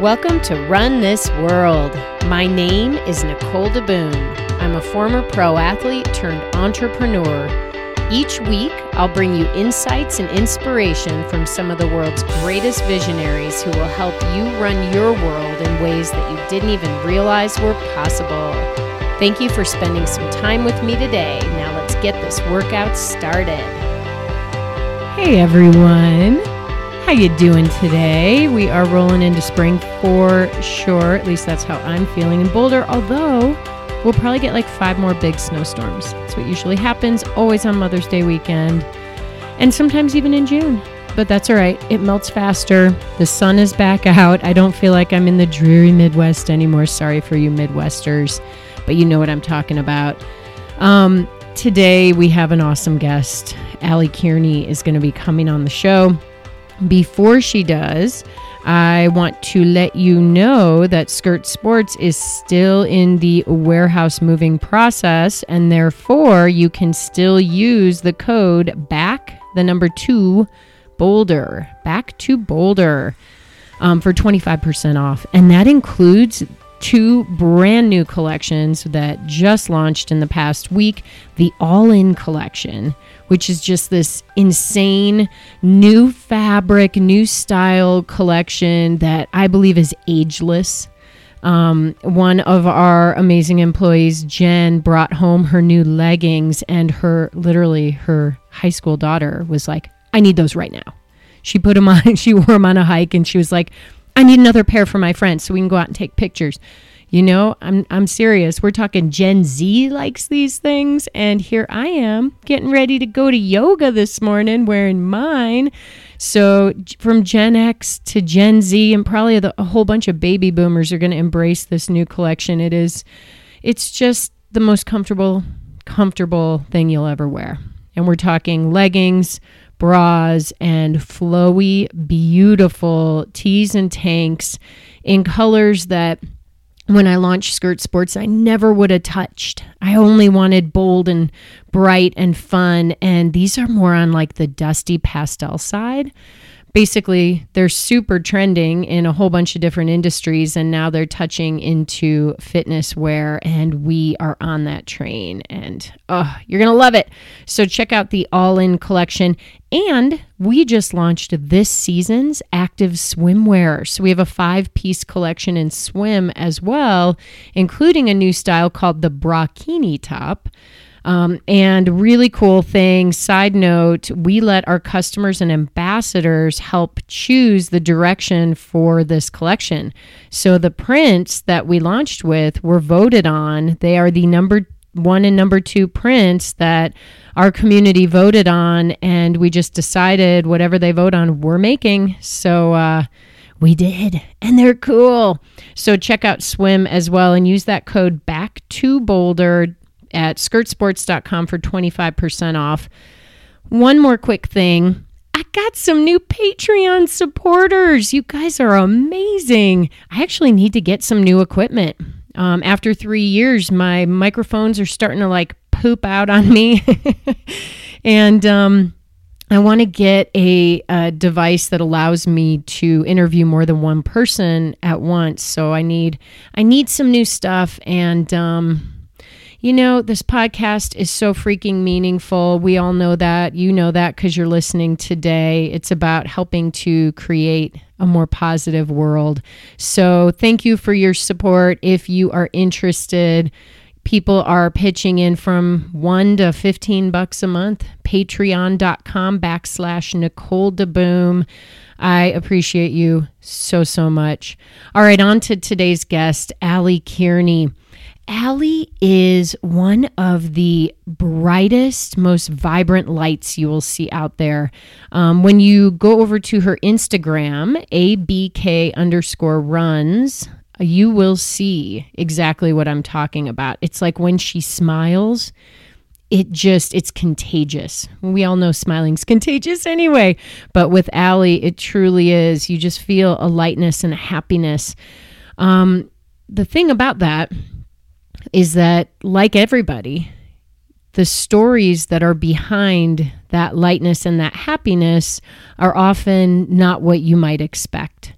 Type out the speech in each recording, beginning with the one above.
Welcome to Run This World. My name is Nicole DeBoom. I'm a former pro athlete turned entrepreneur. Each week, I'll bring you insights and inspiration from some of the world's greatest visionaries who will help you run your world in ways that you didn't even realize were possible. Thank you for spending some time with me today. Now let's get this workout started. Hey everyone. How you doing today? We are rolling into spring for sure. At least that's how I'm feeling in Boulder. Although we'll probably get like five more big snowstorms. That's what usually happens. Always on Mother's Day weekend, and sometimes even in June. But that's all right. It melts faster. The sun is back out. I don't feel like I'm in the dreary Midwest anymore. Sorry for you Midwesters, but you know what I'm talking about. Um, today we have an awesome guest. Allie Kearney is going to be coming on the show. Before she does, I want to let you know that Skirt Sports is still in the warehouse moving process, and therefore you can still use the code BACK, the number two, Boulder, back to Boulder, um, for 25% off. And that includes two brand new collections that just launched in the past week the All In collection which is just this insane new fabric, new style collection that I believe is ageless. Um, one of our amazing employees, Jen, brought home her new leggings, and her literally her high school daughter was like, I need those right now. She put them on, she wore them on a hike, and she was like, I need another pair for my friends so we can go out and take pictures. You know, I'm I'm serious. We're talking Gen Z likes these things and here I am getting ready to go to yoga this morning wearing mine. So from Gen X to Gen Z and probably the, a whole bunch of baby boomers are going to embrace this new collection. It is it's just the most comfortable comfortable thing you'll ever wear. And we're talking leggings, bras and flowy beautiful tees and tanks in colors that when I launched Skirt Sports, I never would have touched. I only wanted bold and bright and fun. And these are more on like the dusty pastel side basically they're super trending in a whole bunch of different industries and now they're touching into fitness wear and we are on that train and oh you're gonna love it. So check out the all-in collection and we just launched this season's active swimwear. So we have a five piece collection in swim as well including a new style called the brakini top um, and really cool thing, side note, we let our customers and ambassadors help choose the direction for this collection. So the prints that we launched with were voted on. They are the number one and number two prints that our community voted on, and we just decided whatever they vote on, we're making. So, uh, we did, and they're cool. So check out Swim as well and use that code back to Boulder at skirtsports.com for 25% off. One more quick thing. I got some new Patreon supporters. You guys are amazing. I actually need to get some new equipment. Um, after three years, my microphones are starting to like poop out on me. and um, I want to get a, a, device that allows me to interview more than one person at once. So I need I need some new stuff and um, you know, this podcast is so freaking meaningful. We all know that. You know that because you're listening today. It's about helping to create a more positive world. So, thank you for your support. If you are interested, people are pitching in from one to 15 bucks a month. Patreon.com backslash Nicole DeBoom. I appreciate you so, so much. All right, on to today's guest, Allie Kearney. Allie is one of the brightest, most vibrant lights you will see out there. Um, when you go over to her Instagram, abk underscore runs, you will see exactly what I'm talking about. It's like when she smiles, it just it's contagious. We all know smiling's contagious anyway, but with Allie, it truly is. You just feel a lightness and a happiness. Um, the thing about that is that, like everybody, the stories that are behind that lightness and that happiness are often not what you might expect.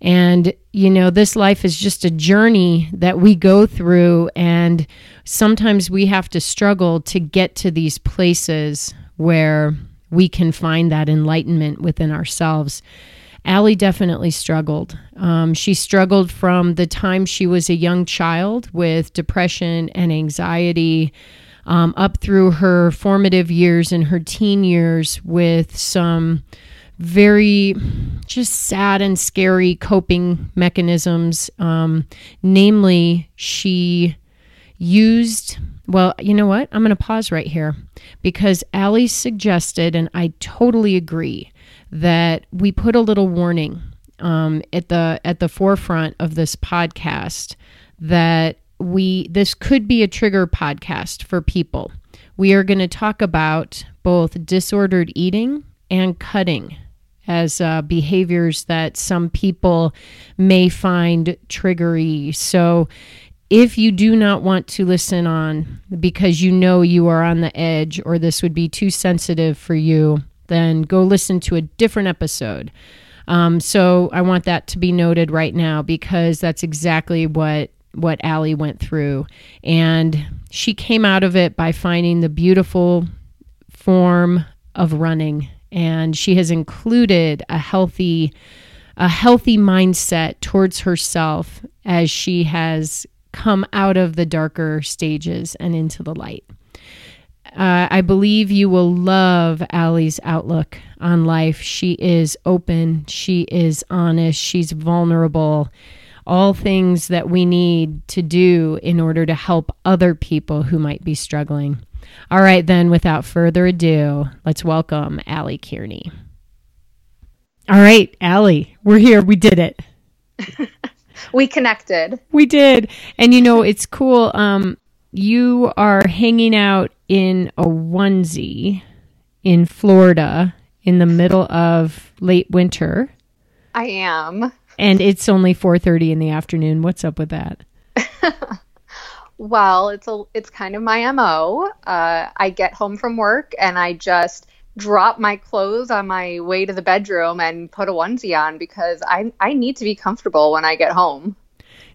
And, you know, this life is just a journey that we go through. And sometimes we have to struggle to get to these places where we can find that enlightenment within ourselves. Allie definitely struggled. Um, she struggled from the time she was a young child with depression and anxiety um, up through her formative years and her teen years with some very just sad and scary coping mechanisms. Um, namely, she used, well, you know what? I'm going to pause right here because Allie suggested, and I totally agree, that we put a little warning um, at the at the forefront of this podcast that we this could be a trigger podcast for people. We are going to talk about both disordered eating and cutting as uh, behaviors that some people may find triggery. So, if you do not want to listen on because you know you are on the edge or this would be too sensitive for you, then go listen to a different episode. Um, so I want that to be noted right now because that's exactly what what Allie went through, and she came out of it by finding the beautiful form of running, and she has included a healthy a healthy mindset towards herself as she has come out of the darker stages and into the light. Uh, I believe you will love Allie's outlook on life. She is open, she is honest, she's vulnerable. All things that we need to do in order to help other people who might be struggling. All right, then, without further ado, let's welcome Allie Kearney. All right, Allie, we're here. We did it. we connected. We did. And you know, it's cool. Um, you are hanging out in a onesie in Florida in the middle of late winter. I am. And it's only 4:30 in the afternoon. What's up with that? well, it's a it's kind of my MO. Uh, I get home from work and I just drop my clothes on my way to the bedroom and put a onesie on because I I need to be comfortable when I get home.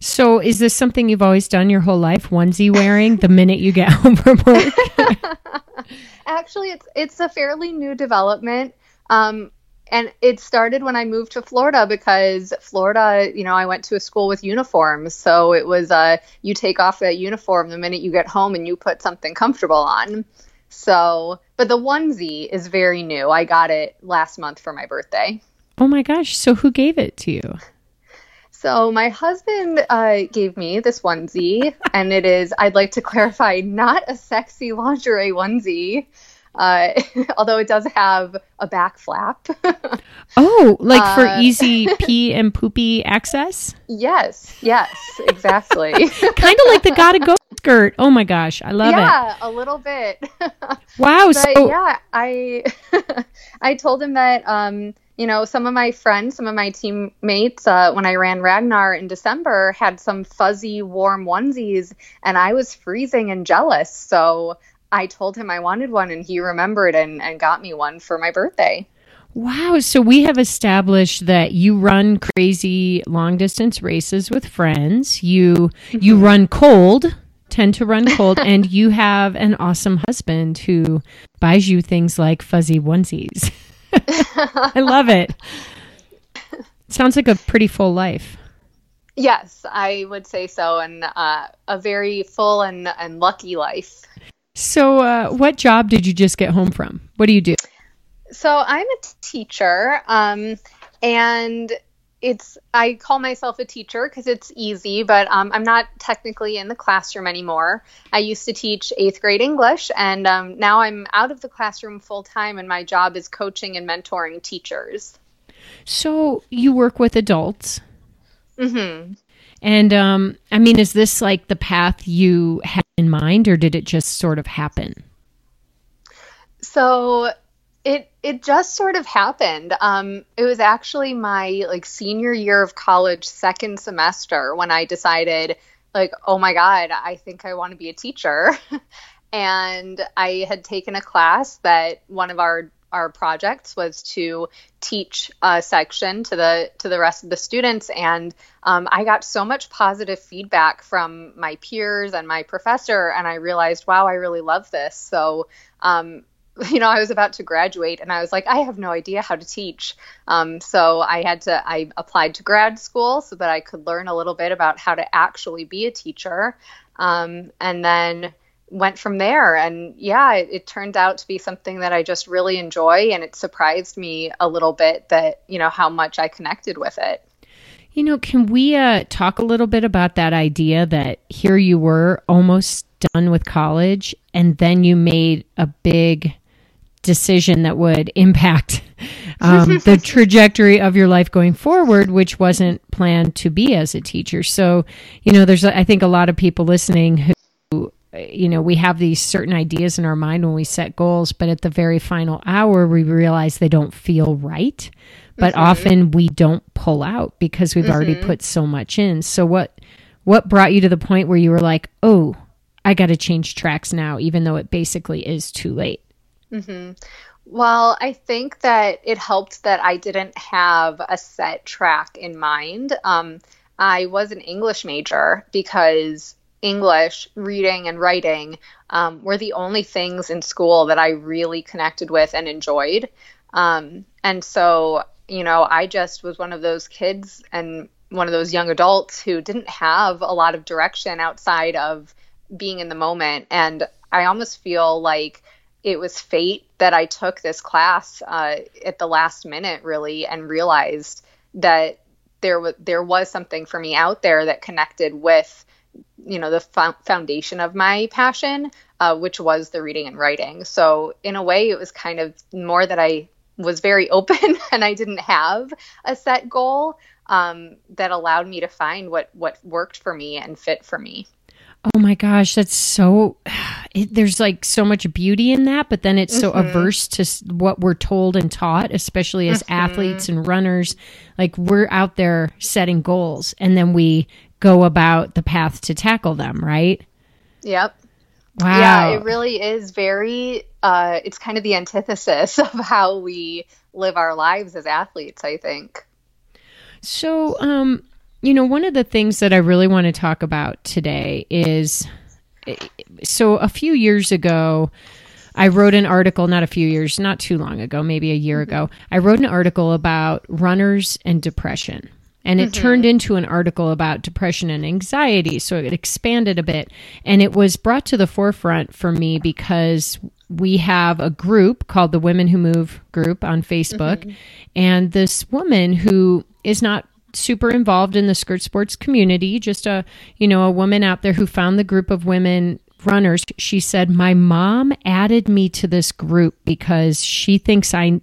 So, is this something you've always done your whole life? Onesie wearing the minute you get home from work? Actually, it's it's a fairly new development. Um, and it started when I moved to Florida because Florida, you know, I went to a school with uniforms. So it was uh, you take off that uniform the minute you get home and you put something comfortable on. So, but the onesie is very new. I got it last month for my birthday. Oh my gosh. So who gave it to you? So my husband uh, gave me this onesie, and it is, I'd like to clarify, not a sexy lingerie onesie. Uh, although it does have a back flap. oh, like uh, for easy pee and poopy access? Yes, yes, exactly. kind of like the gotta go skirt. Oh my gosh, I love yeah, it. Yeah, a little bit. wow. But so yeah, I I told him that um, you know, some of my friends, some of my teammates, uh, when I ran Ragnar in December, had some fuzzy, warm onesies, and I was freezing and jealous. So I told him I wanted one, and he remembered and, and got me one for my birthday. Wow. So we have established that you run crazy long distance races with friends. You you mm-hmm. run cold, tend to run cold, and you have an awesome husband who buys you things like fuzzy onesies. I love it. Sounds like a pretty full life. Yes, I would say so, and uh, a very full and, and lucky life. So, uh, what job did you just get home from? What do you do? So, I'm a teacher, um, and it's I call myself a teacher because it's easy, but um, I'm not technically in the classroom anymore. I used to teach eighth grade English, and um, now I'm out of the classroom full time, and my job is coaching and mentoring teachers. So you work with adults. Mm-hmm. And um, I mean, is this like the path you had in mind, or did it just sort of happen? So it just sort of happened. Um, it was actually my like senior year of college, second semester, when I decided, like, oh my god, I think I want to be a teacher. and I had taken a class that one of our our projects was to teach a section to the to the rest of the students, and um, I got so much positive feedback from my peers and my professor, and I realized, wow, I really love this. So um, you know, I was about to graduate and I was like, I have no idea how to teach. Um, so I had to, I applied to grad school so that I could learn a little bit about how to actually be a teacher. Um, and then went from there. And yeah, it, it, turned out to be something that I just really enjoy. And it surprised me a little bit that, you know, how much I connected with it. You know, can we uh, talk a little bit about that idea that here you were almost done with college and then you made a big decision that would impact um, the trajectory of your life going forward, which wasn't planned to be as a teacher. So, you know, there's, I think, a lot of people listening who, you know, we have these certain ideas in our mind when we set goals, but at the very final hour, we realize they don't feel right. But mm-hmm. often we don't pull out because we've mm-hmm. already put so much in. So, what, what brought you to the point where you were like, oh, I got to change tracks now, even though it basically is too late? Mm-hmm. Well, I think that it helped that I didn't have a set track in mind. Um, I was an English major because English, reading, and writing um, were the only things in school that I really connected with and enjoyed. Um, and so, you know, I just was one of those kids and one of those young adults who didn't have a lot of direction outside of being in the moment. And I almost feel like it was fate that I took this class uh, at the last minute, really, and realized that there was there was something for me out there that connected with, you know, the fo- foundation of my passion, uh, which was the reading and writing. So in a way, it was kind of more that I was very open and I didn't have a set goal um, that allowed me to find what what worked for me and fit for me. Oh my gosh, that's so. It, there's like so much beauty in that, but then it's so mm-hmm. averse to what we're told and taught, especially as mm-hmm. athletes and runners. Like we're out there setting goals, and then we go about the path to tackle them, right? Yep. Wow. Yeah, it really is very. Uh, it's kind of the antithesis of how we live our lives as athletes. I think. So, um, you know, one of the things that I really want to talk about today is so a few years ago, I wrote an article, not a few years, not too long ago, maybe a year ago. I wrote an article about runners and depression. And it mm-hmm. turned into an article about depression and anxiety. So it expanded a bit. And it was brought to the forefront for me because we have a group called the Women Who Move group on Facebook. Mm-hmm. And this woman who is not super involved in the skirt sports community, just a, you know, a woman out there who found the group of women runners. She said, My mom added me to this group because she thinks I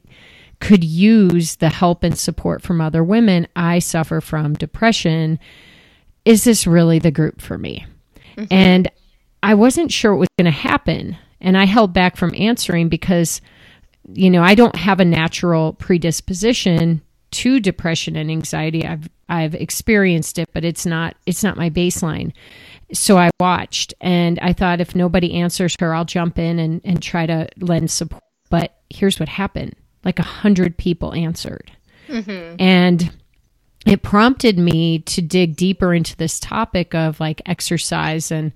could use the help and support from other women. I suffer from depression. Is this really the group for me? Mm-hmm. And I wasn't sure what was going to happen. And I held back from answering because, you know, I don't have a natural predisposition to depression and anxiety. I've I've experienced it, but it's not it's not my baseline. So I watched and I thought if nobody answers her, I'll jump in and, and try to lend support. But here's what happened. Like a hundred people answered. Mm-hmm. And it prompted me to dig deeper into this topic of like exercise and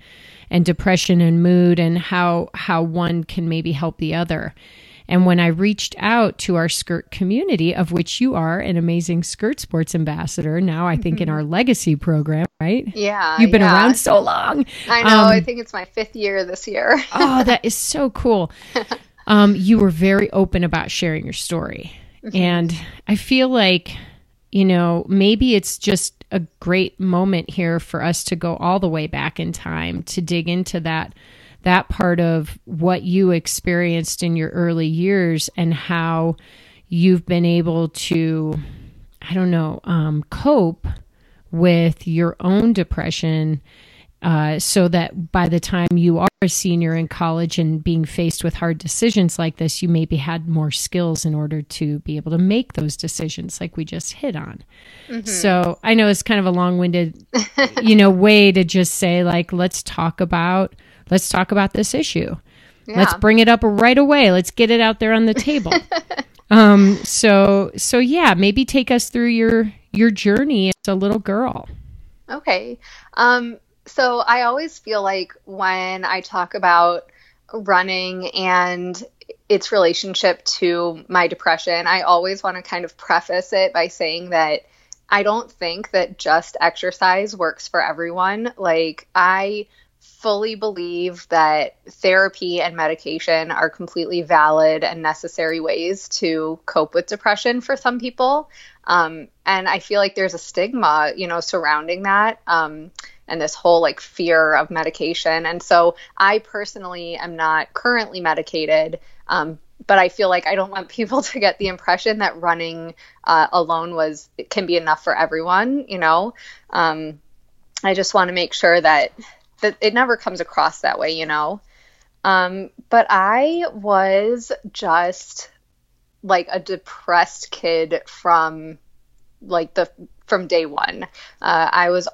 and depression and mood and how how one can maybe help the other. And when I reached out to our skirt community, of which you are an amazing skirt sports ambassador, now I think mm-hmm. in our legacy program, right? Yeah. You've been yeah. around so long. I know. Um, I think it's my fifth year this year. oh, that is so cool. Um, you were very open about sharing your story. Mm-hmm. And I feel like, you know, maybe it's just a great moment here for us to go all the way back in time to dig into that that part of what you experienced in your early years and how you've been able to, I don't know, um, cope with your own depression. Uh, so that by the time you are a senior in college and being faced with hard decisions like this, you maybe had more skills in order to be able to make those decisions, like we just hit on. Mm-hmm. So I know it's kind of a long-winded, you know, way to just say like, let's talk about let's talk about this issue. Yeah. Let's bring it up right away. Let's get it out there on the table. um, so so yeah, maybe take us through your your journey as a little girl. Okay. Um, so I always feel like when I talk about running and its relationship to my depression, I always want to kind of preface it by saying that I don't think that just exercise works for everyone. Like, I fully believe that therapy and medication are completely valid and necessary ways to cope with depression for some people. Um, and I feel like there's a stigma, you know, surrounding that. Um, and this whole like fear of medication. And so I personally am not currently medicated, um, but I feel like I don't want people to get the impression that running uh, alone was can be enough for everyone. You know, um, I just want to make sure that that it never comes across that way. You know, um, but I was just like a depressed kid from like the from day one. Uh, I was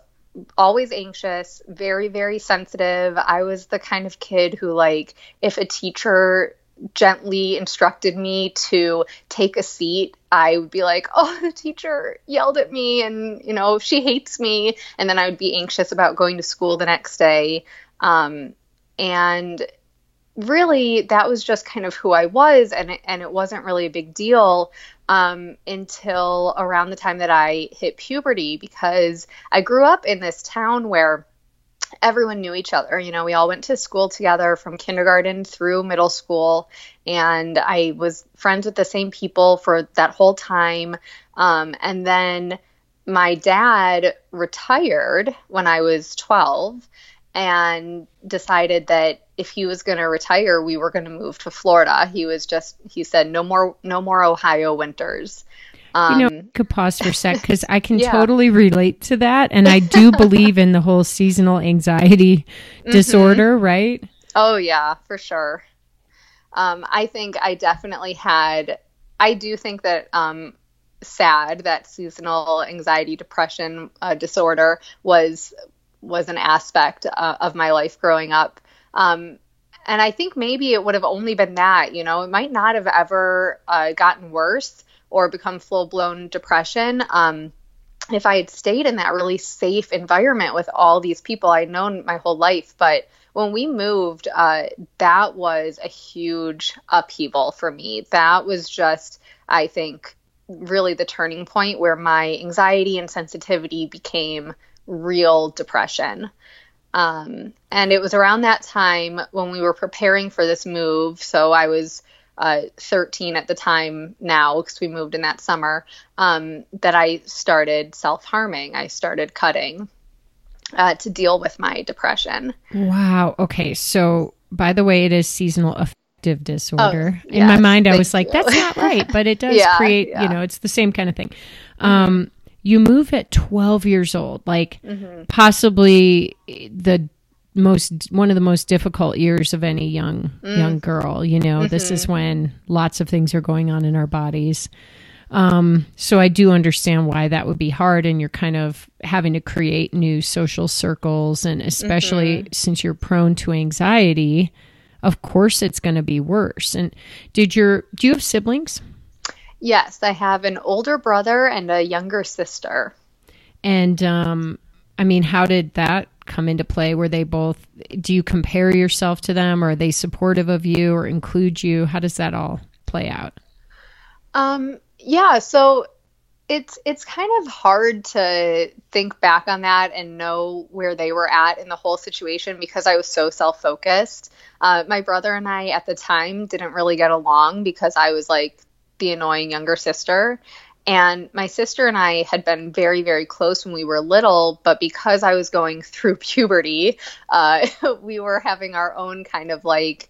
always anxious, very, very sensitive. I was the kind of kid who, like, if a teacher gently instructed me to take a seat, I would be like, oh, the teacher yelled at me and, you know, she hates me. And then I would be anxious about going to school the next day. Um, and really, that was just kind of who I was. And it, and it wasn't really a big deal um, until around the time that I hit puberty because I grew up in this town where everyone knew each other. You know, we all went to school together from kindergarten through middle school, and I was friends with the same people for that whole time. Um, and then my dad retired when I was 12 and decided that if he was going to retire, we were going to move to Florida. He was just he said no more no more Ohio winters. Um, you know, I could pause for a sec because I can yeah. totally relate to that, and I do believe in the whole seasonal anxiety mm-hmm. disorder, right? Oh yeah, for sure. Um, I think I definitely had. I do think that um, sad that seasonal anxiety depression uh, disorder was was an aspect uh, of my life growing up. Um, and I think maybe it would have only been that, you know, it might not have ever uh, gotten worse or become full blown depression. Um, if I had stayed in that really safe environment with all these people I'd known my whole life. But when we moved, uh, that was a huge upheaval for me. That was just, I think, really the turning point where my anxiety and sensitivity became real depression. Um, and it was around that time when we were preparing for this move. So I was uh, 13 at the time now, because we moved in that summer, um, that I started self harming. I started cutting uh, to deal with my depression. Wow. Okay. So, by the way, it is seasonal affective disorder. Oh, in my mind, I was like, that's not right, but it does yeah, create, yeah. you know, it's the same kind of thing. Um, you move at 12 years old, like mm-hmm. possibly the most one of the most difficult years of any young mm. young girl you know mm-hmm. this is mm-hmm. when lots of things are going on in our bodies um, so i do understand why that would be hard and you're kind of having to create new social circles and especially mm-hmm. since you're prone to anxiety of course it's going to be worse and did your do you have siblings Yes, I have an older brother and a younger sister. And um, I mean, how did that come into play? Were they both? Do you compare yourself to them, or are they supportive of you, or include you? How does that all play out? Um, yeah, so it's it's kind of hard to think back on that and know where they were at in the whole situation because I was so self focused. Uh, my brother and I at the time didn't really get along because I was like the annoying younger sister. And my sister and I had been very, very close when we were little, but because I was going through puberty, uh, we were having our own kind of like,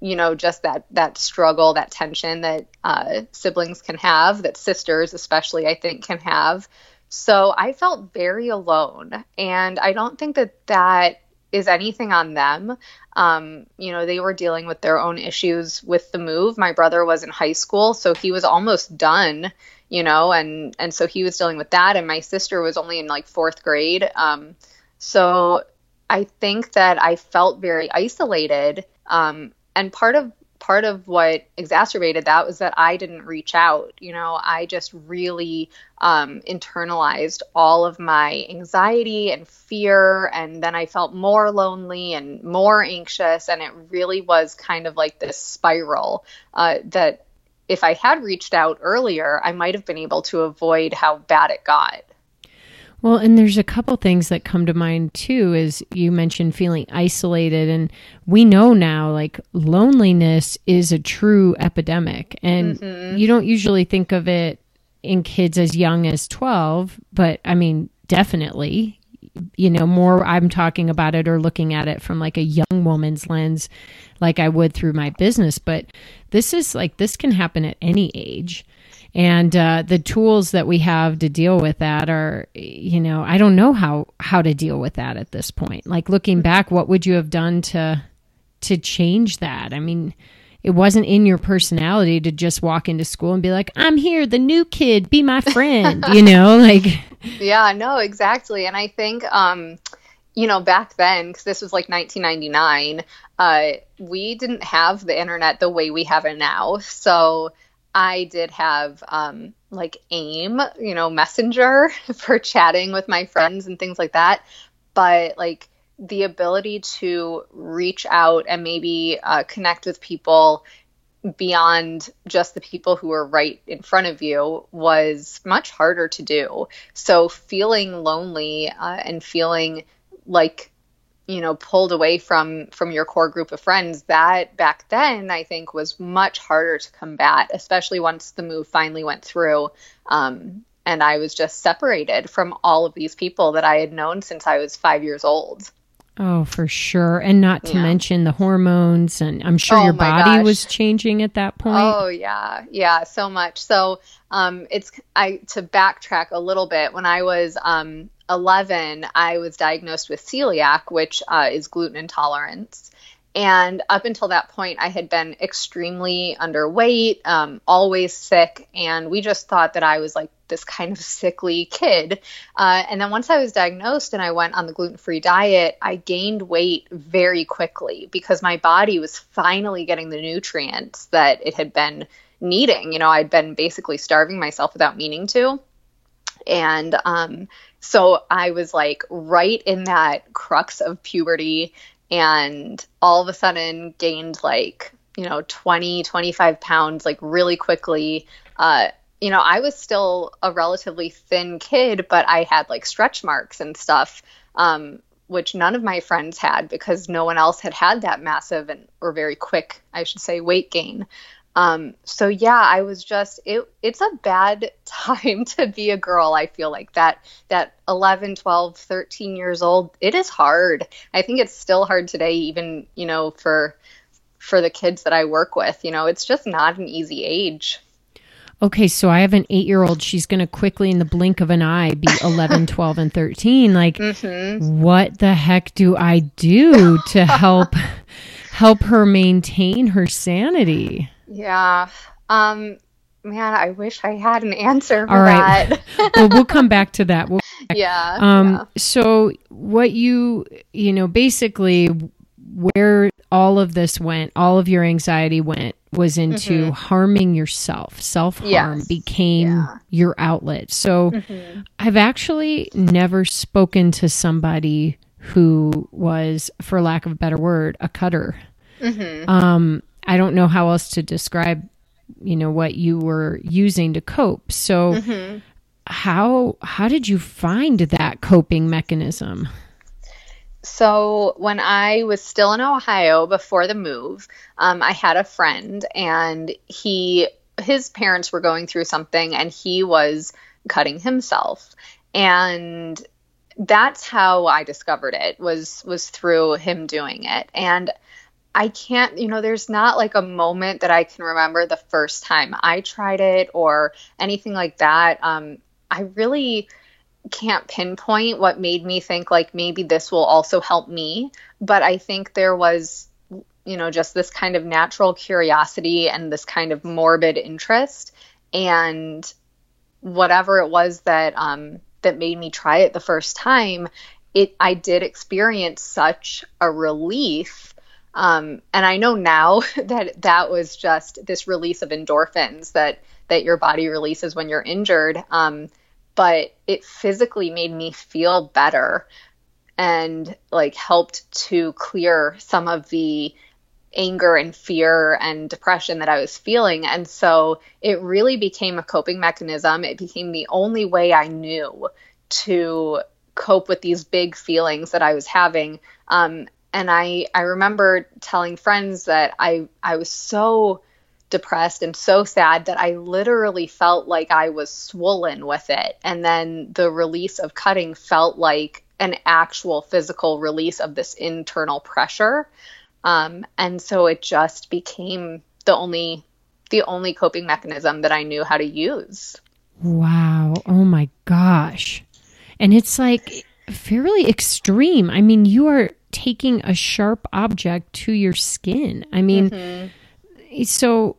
you know, just that that struggle, that tension that uh, siblings can have, that sisters especially, I think, can have. So I felt very alone, and I don't think that that is anything on them. Um, you know, they were dealing with their own issues with the move. My brother was in high school, so he was almost done, you know, and and so he was dealing with that and my sister was only in like 4th grade. Um, so I think that I felt very isolated um, and part of part of what exacerbated that was that I didn't reach out. You know, I just really um, internalized all of my anxiety and fear, and then I felt more lonely and more anxious, and it really was kind of like this spiral uh, that if I had reached out earlier, I might have been able to avoid how bad it got. Well, and there's a couple things that come to mind too, as you mentioned feeling isolated. And we know now, like, loneliness is a true epidemic. And mm-hmm. you don't usually think of it in kids as young as 12, but I mean, definitely, you know, more I'm talking about it or looking at it from like a young woman's lens, like I would through my business. But this is like, this can happen at any age. And uh, the tools that we have to deal with that are you know i don't know how how to deal with that at this point. Like looking back what would you have done to to change that? I mean it wasn't in your personality to just walk into school and be like i'm here the new kid be my friend you know like yeah no exactly and i think um you know back then because this was like 1999 uh we didn't have the internet the way we have it now so I did have um, like AIM, you know, Messenger for chatting with my friends and things like that. But like the ability to reach out and maybe uh, connect with people beyond just the people who are right in front of you was much harder to do. So feeling lonely uh, and feeling like you know pulled away from from your core group of friends that back then i think was much harder to combat especially once the move finally went through um, and i was just separated from all of these people that i had known since i was five years old oh for sure and not to yeah. mention the hormones and i'm sure oh your body gosh. was changing at that point oh yeah yeah so much so um, it's i to backtrack a little bit when i was um, 11, I was diagnosed with celiac, which uh, is gluten intolerance. And up until that point, I had been extremely underweight, um, always sick, and we just thought that I was like this kind of sickly kid. Uh, and then once I was diagnosed and I went on the gluten free diet, I gained weight very quickly because my body was finally getting the nutrients that it had been needing. You know, I'd been basically starving myself without meaning to. And um, so I was like right in that crux of puberty and all of a sudden gained like, you know, 20, 25 pounds like really quickly. Uh, you know, I was still a relatively thin kid, but I had like stretch marks and stuff, um, which none of my friends had because no one else had had that massive and or very quick, I should say, weight gain. Um, so yeah, I was just it it's a bad time to be a girl. I feel like that that 11, 12, 13 years old, it is hard. I think it's still hard today even, you know, for for the kids that I work with, you know, it's just not an easy age. Okay, so I have an 8-year-old, she's going to quickly in the blink of an eye be 11, 12 and 13. Like mm-hmm. what the heck do I do to help help her maintain her sanity? Yeah. Um, man, I wish I had an answer for All right. that. well, we'll come back to that. We'll yeah, um, yeah. So, what you, you know, basically where all of this went, all of your anxiety went, was into mm-hmm. harming yourself. Self harm yes. became yeah. your outlet. So, mm-hmm. I've actually never spoken to somebody who was, for lack of a better word, a cutter. Mm-hmm. Um, I don't know how else to describe, you know, what you were using to cope. So mm-hmm. how how did you find that coping mechanism? So when I was still in Ohio before the move, um, I had a friend, and he his parents were going through something, and he was cutting himself, and that's how I discovered it was was through him doing it, and I can't, you know, there's not like a moment that I can remember the first time I tried it or anything like that. Um, I really can't pinpoint what made me think like maybe this will also help me, but I think there was, you know, just this kind of natural curiosity and this kind of morbid interest. And whatever it was that, um, that made me try it the first time, it I did experience such a relief Um, and I know now that that was just this release of endorphins that that your body releases when you're injured. Um, but it physically made me feel better and like helped to clear some of the anger and fear and depression that I was feeling. And so it really became a coping mechanism. It became the only way I knew to cope with these big feelings that I was having. Um, and I, I remember telling friends that I, I was so depressed and so sad that I literally felt like I was swollen with it. And then the release of cutting felt like an actual physical release of this internal pressure. Um, and so it just became the only the only coping mechanism that I knew how to use. Wow. Oh my gosh. And it's like fairly extreme. I mean, you are taking a sharp object to your skin. I mean, mm-hmm. so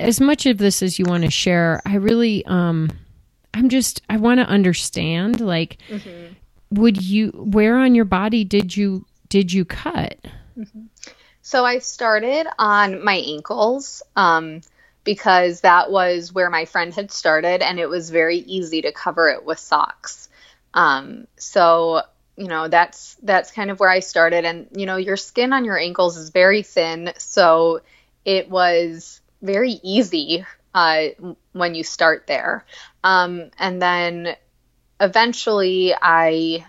as much of this as you want to share, I really um I'm just I want to understand like mm-hmm. would you where on your body did you did you cut? Mm-hmm. So I started on my ankles um, because that was where my friend had started, and it was very easy to cover it with socks. Um, so you know that's that's kind of where I started, and you know your skin on your ankles is very thin, so it was very easy uh, when you start there, um, and then eventually I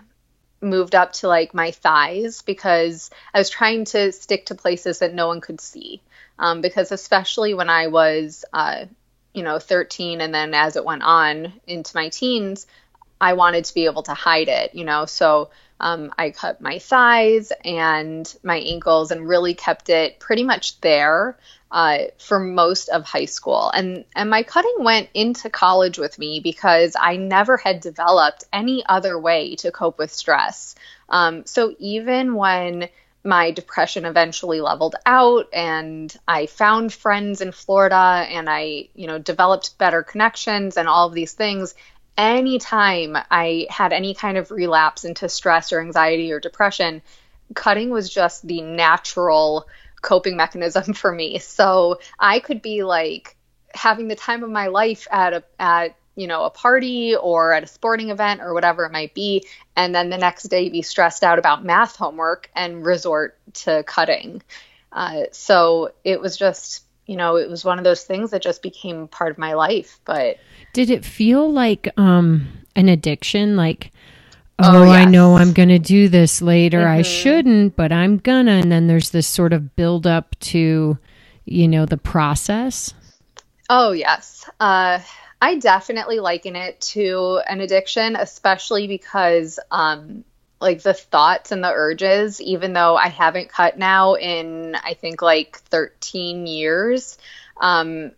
moved up to like my thighs because I was trying to stick to places that no one could see. Um, because especially when I was, uh, you know, 13 and then as it went on into my teens, I wanted to be able to hide it, you know. So um, I cut my thighs and my ankles and really kept it pretty much there uh, for most of high school. And, and my cutting went into college with me because I never had developed any other way to cope with stress. Um, so even when my depression eventually leveled out and I found friends in Florida and I, you know, developed better connections and all of these things, anytime I had any kind of relapse into stress or anxiety or depression, cutting was just the natural coping mechanism for me. So I could be like having the time of my life at a at you know a party or at a sporting event or whatever it might be and then the next day be stressed out about math homework and resort to cutting uh, so it was just you know it was one of those things that just became part of my life but did it feel like um an addiction like oh, oh yes. I know I'm going to do this later. Mm-hmm. I shouldn't, but I'm gonna. And then there's this sort of build up to, you know, the process. Oh, yes. Uh, I definitely liken it to an addiction, especially because, um, like the thoughts and the urges, even though I haven't cut now in, I think, like 13 years, um,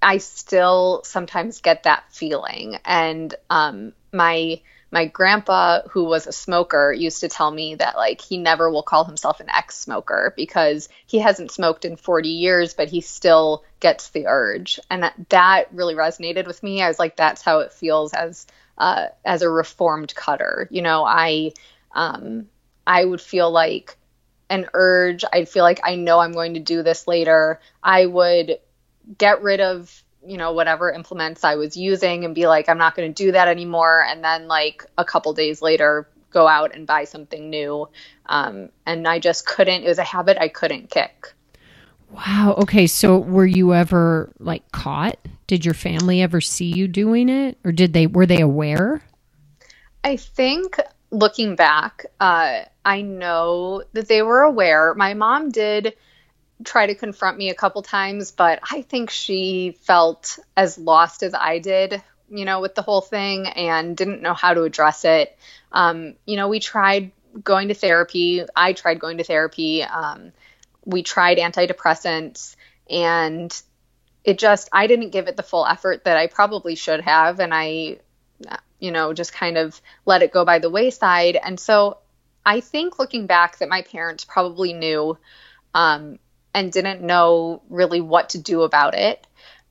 I still sometimes get that feeling. And um, my my grandpa who was a smoker used to tell me that like he never will call himself an ex-smoker because he hasn't smoked in 40 years but he still gets the urge. And that, that really resonated with me. I was like that's how it feels as uh, as a reformed cutter. You know i um, i would feel like an urge i'd feel like i know i'm going to do this later i would get rid of you know whatever implements I was using and be like I'm not going to do that anymore and then like a couple days later go out and buy something new um, and I just couldn't it was a habit I couldn't kick. Wow. Okay, so were you ever like caught? Did your family ever see you doing it or did they were they aware? I think looking back, uh, I know that they were aware. My mom did try to confront me a couple times, but I think she felt as lost as I did, you know, with the whole thing and didn't know how to address it. Um, you know, we tried going to therapy. I tried going to therapy. Um, we tried antidepressants and it just, I didn't give it the full effort that I probably should have. And I, you know, just kind of let it go by the wayside. And so I think looking back that my parents probably knew um, and didn't know really what to do about it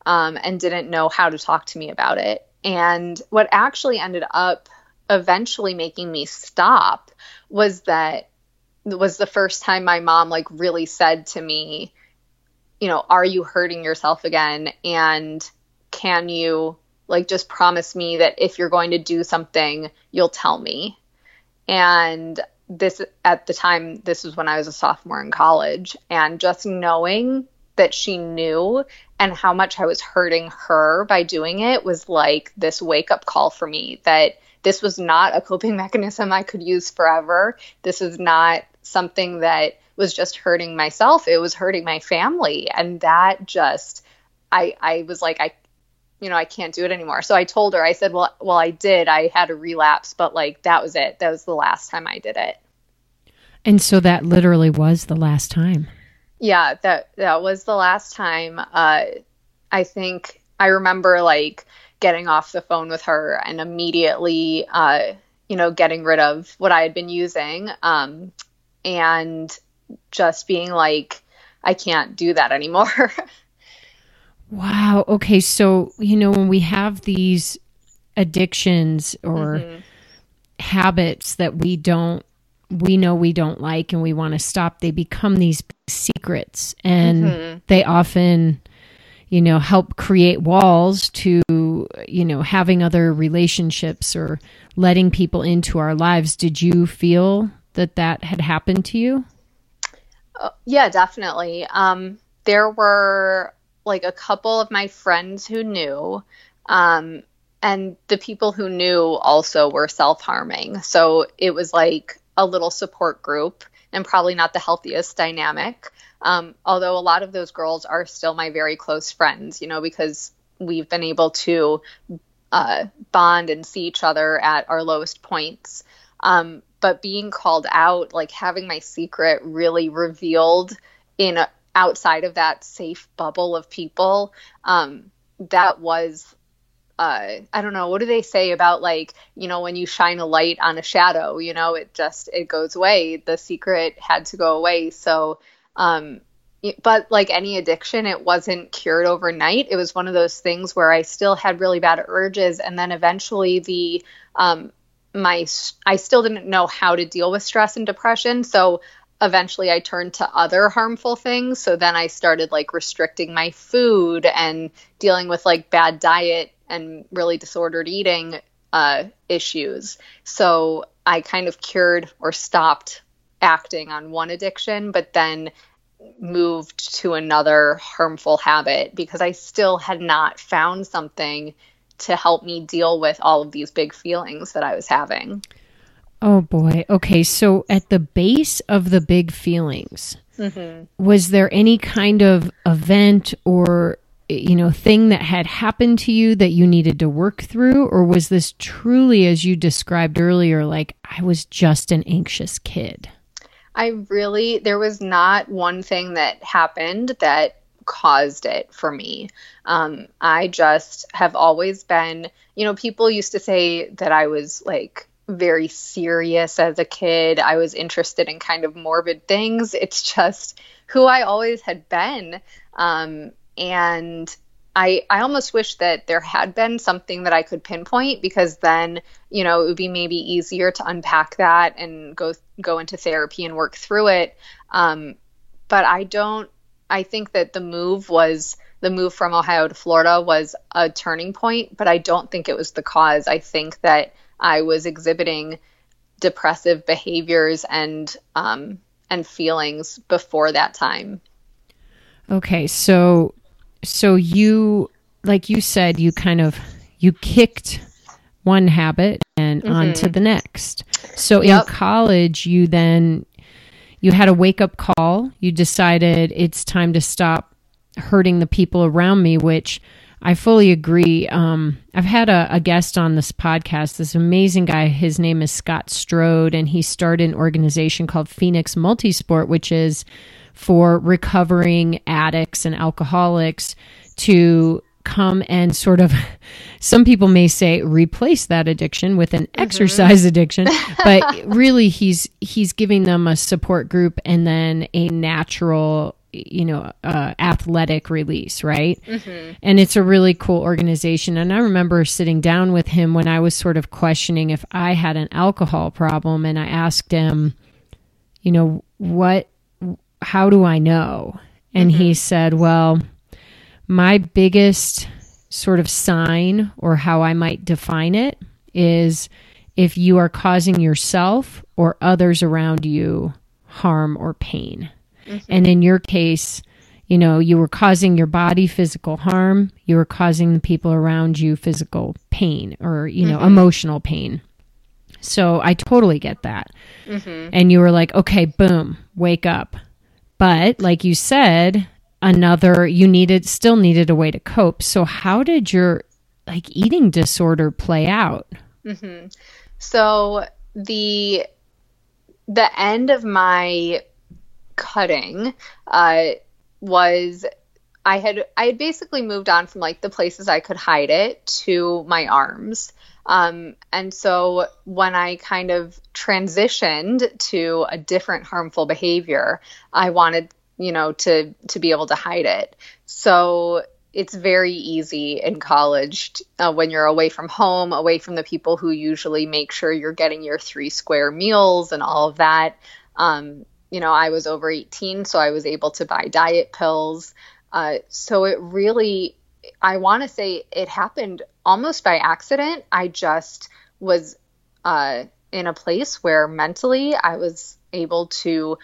um, and didn't know how to talk to me about it. And what actually ended up eventually making me stop was that was the first time my mom like really said to me, you know, are you hurting yourself again? And can you like just promise me that if you're going to do something, you'll tell me? And this at the time, this was when I was a sophomore in college. And just knowing that she knew and how much I was hurting her by doing it was like this wake up call for me that this was not a coping mechanism I could use forever. This was not something that was just hurting myself. It was hurting my family. And that just, I, I was like, I, you know, I can't do it anymore. So I told her, I said, well, well, I did. I had a relapse, but like that was it. That was the last time I did it. And so that literally was the last time. Yeah, that that was the last time. Uh, I think I remember like getting off the phone with her and immediately, uh, you know, getting rid of what I had been using. Um, and just being like, I can't do that anymore. wow. Okay. So, you know, when we have these addictions or mm-hmm. habits that we don't, we know we don't like and we want to stop, they become these secrets and mm-hmm. they often, you know, help create walls to, you know, having other relationships or letting people into our lives. Did you feel that that had happened to you? Uh, yeah, definitely. Um, there were like a couple of my friends who knew, um, and the people who knew also were self harming. So it was like a little support group and probably not the healthiest dynamic. Um, although a lot of those girls are still my very close friends, you know, because we've been able to uh, bond and see each other at our lowest points. Um, but being called out, like having my secret really revealed in a, outside of that safe bubble of people, um, that was uh, I don't know, what do they say about like, you know, when you shine a light on a shadow, you know, it just it goes away. The secret had to go away. So um but like any addiction, it wasn't cured overnight. It was one of those things where I still had really bad urges and then eventually the um my I still didn't know how to deal with stress and depression, so eventually I turned to other harmful things. So then I started like restricting my food and dealing with like bad diet and really disordered eating uh, issues. So I kind of cured or stopped acting on one addiction, but then moved to another harmful habit because I still had not found something to help me deal with all of these big feelings that I was having. Oh boy. Okay. So at the base of the big feelings, mm-hmm. was there any kind of event or, you know, thing that had happened to you that you needed to work through? Or was this truly, as you described earlier, like I was just an anxious kid? I really, there was not one thing that happened that caused it for me. Um, I just have always been, you know, people used to say that I was like very serious as a kid. I was interested in kind of morbid things. It's just who I always had been. Um, and I, I almost wish that there had been something that I could pinpoint because then, you know, it would be maybe easier to unpack that and go go into therapy and work through it. Um, but I don't I think that the move was the move from Ohio to Florida was a turning point, but I don't think it was the cause. I think that I was exhibiting depressive behaviors and um, and feelings before that time. Okay, so so you like you said you kind of you kicked one habit and mm-hmm. on to the next. So yep. in college you then you had a wake up call. You decided it's time to stop hurting the people around me, which I fully agree. Um, I've had a, a, guest on this podcast, this amazing guy. His name is Scott Strode, and he started an organization called Phoenix Multisport, which is for recovering addicts and alcoholics to come and sort of some people may say replace that addiction with an mm-hmm. exercise addiction but really he's he's giving them a support group and then a natural you know uh, athletic release right mm-hmm. and it's a really cool organization and i remember sitting down with him when i was sort of questioning if i had an alcohol problem and i asked him you know, what, how do I know? And mm-hmm. he said, well, my biggest sort of sign or how I might define it is if you are causing yourself or others around you harm or pain. Mm-hmm. And in your case, you know, you were causing your body physical harm, you were causing the people around you physical pain or, you know, mm-hmm. emotional pain. So I totally get that. Mm-hmm. And you were like, okay, boom, wake up. But like you said, another, you needed, still needed a way to cope. So how did your like eating disorder play out? Mm-hmm. So the, the end of my cutting, uh, was I had I had basically moved on from like the places I could hide it to my arms. Um, and so when I kind of transitioned to a different harmful behavior, I wanted, you know, to to be able to hide it. So it's very easy in college uh, when you're away from home, away from the people who usually make sure you're getting your three square meals and all of that. Um, you know, I was over 18, so I was able to buy diet pills. Uh, so it really, I want to say it happened almost by accident. I just was uh, in a place where mentally I was able to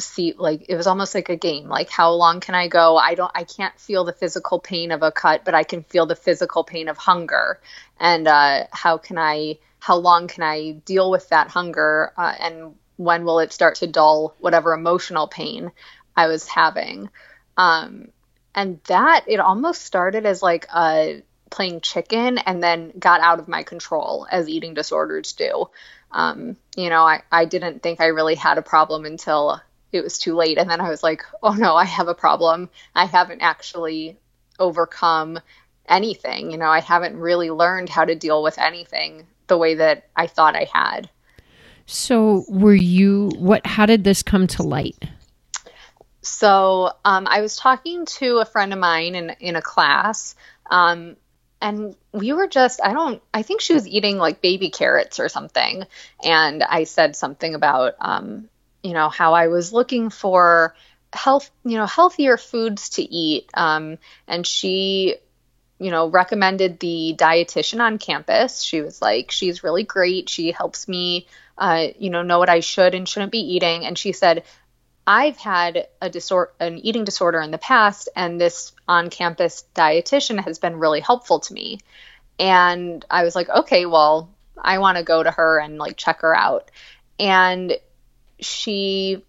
see like it was almost like a game like how long can i go i don't i can't feel the physical pain of a cut but i can feel the physical pain of hunger and uh, how can i how long can i deal with that hunger uh, and when will it start to dull whatever emotional pain i was having um, and that it almost started as like a playing chicken and then got out of my control as eating disorders do. Um, you know, I, I didn't think I really had a problem until it was too late. And then I was like, oh no, I have a problem. I haven't actually overcome anything. You know, I haven't really learned how to deal with anything the way that I thought I had. So, were you, what, how did this come to light? So, um, I was talking to a friend of mine in, in a class um, and we were just i don't i think she was eating like baby carrots or something and i said something about um, you know how i was looking for health you know healthier foods to eat um, and she you know recommended the dietitian on campus she was like she's really great she helps me uh, you know know what i should and shouldn't be eating and she said I've had a disorder, an eating disorder in the past, and this on-campus dietitian has been really helpful to me. And I was like, okay, well, I want to go to her and like check her out. And she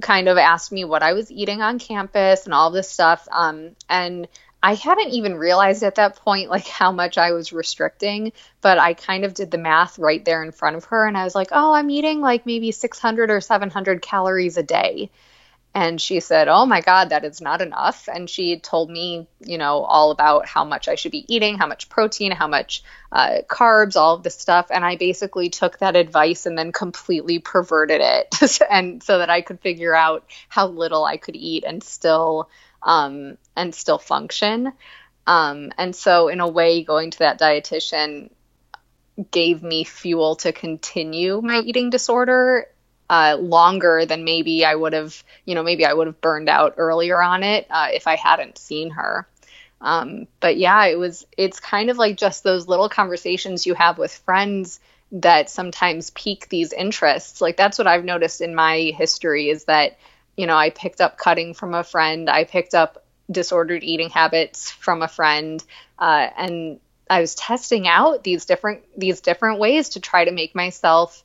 kind of asked me what I was eating on campus and all this stuff. Um, and I hadn't even realized at that point like how much I was restricting, but I kind of did the math right there in front of her and I was like, "Oh, I'm eating like maybe 600 or 700 calories a day." And she said, Oh my God, that is not enough. And she told me, you know, all about how much I should be eating, how much protein, how much uh, carbs, all of this stuff. And I basically took that advice and then completely perverted it. and so that I could figure out how little I could eat and still, um, and still function. Um, and so, in a way, going to that dietitian gave me fuel to continue my eating disorder uh, longer than maybe I would have, you know, maybe I would have burned out earlier on it uh, if I hadn't seen her. Um, but yeah, it was, it's kind of like just those little conversations you have with friends that sometimes pique these interests. Like that's what I've noticed in my history is that, you know, I picked up cutting from a friend, I picked up disordered eating habits from a friend, uh, and I was testing out these different these different ways to try to make myself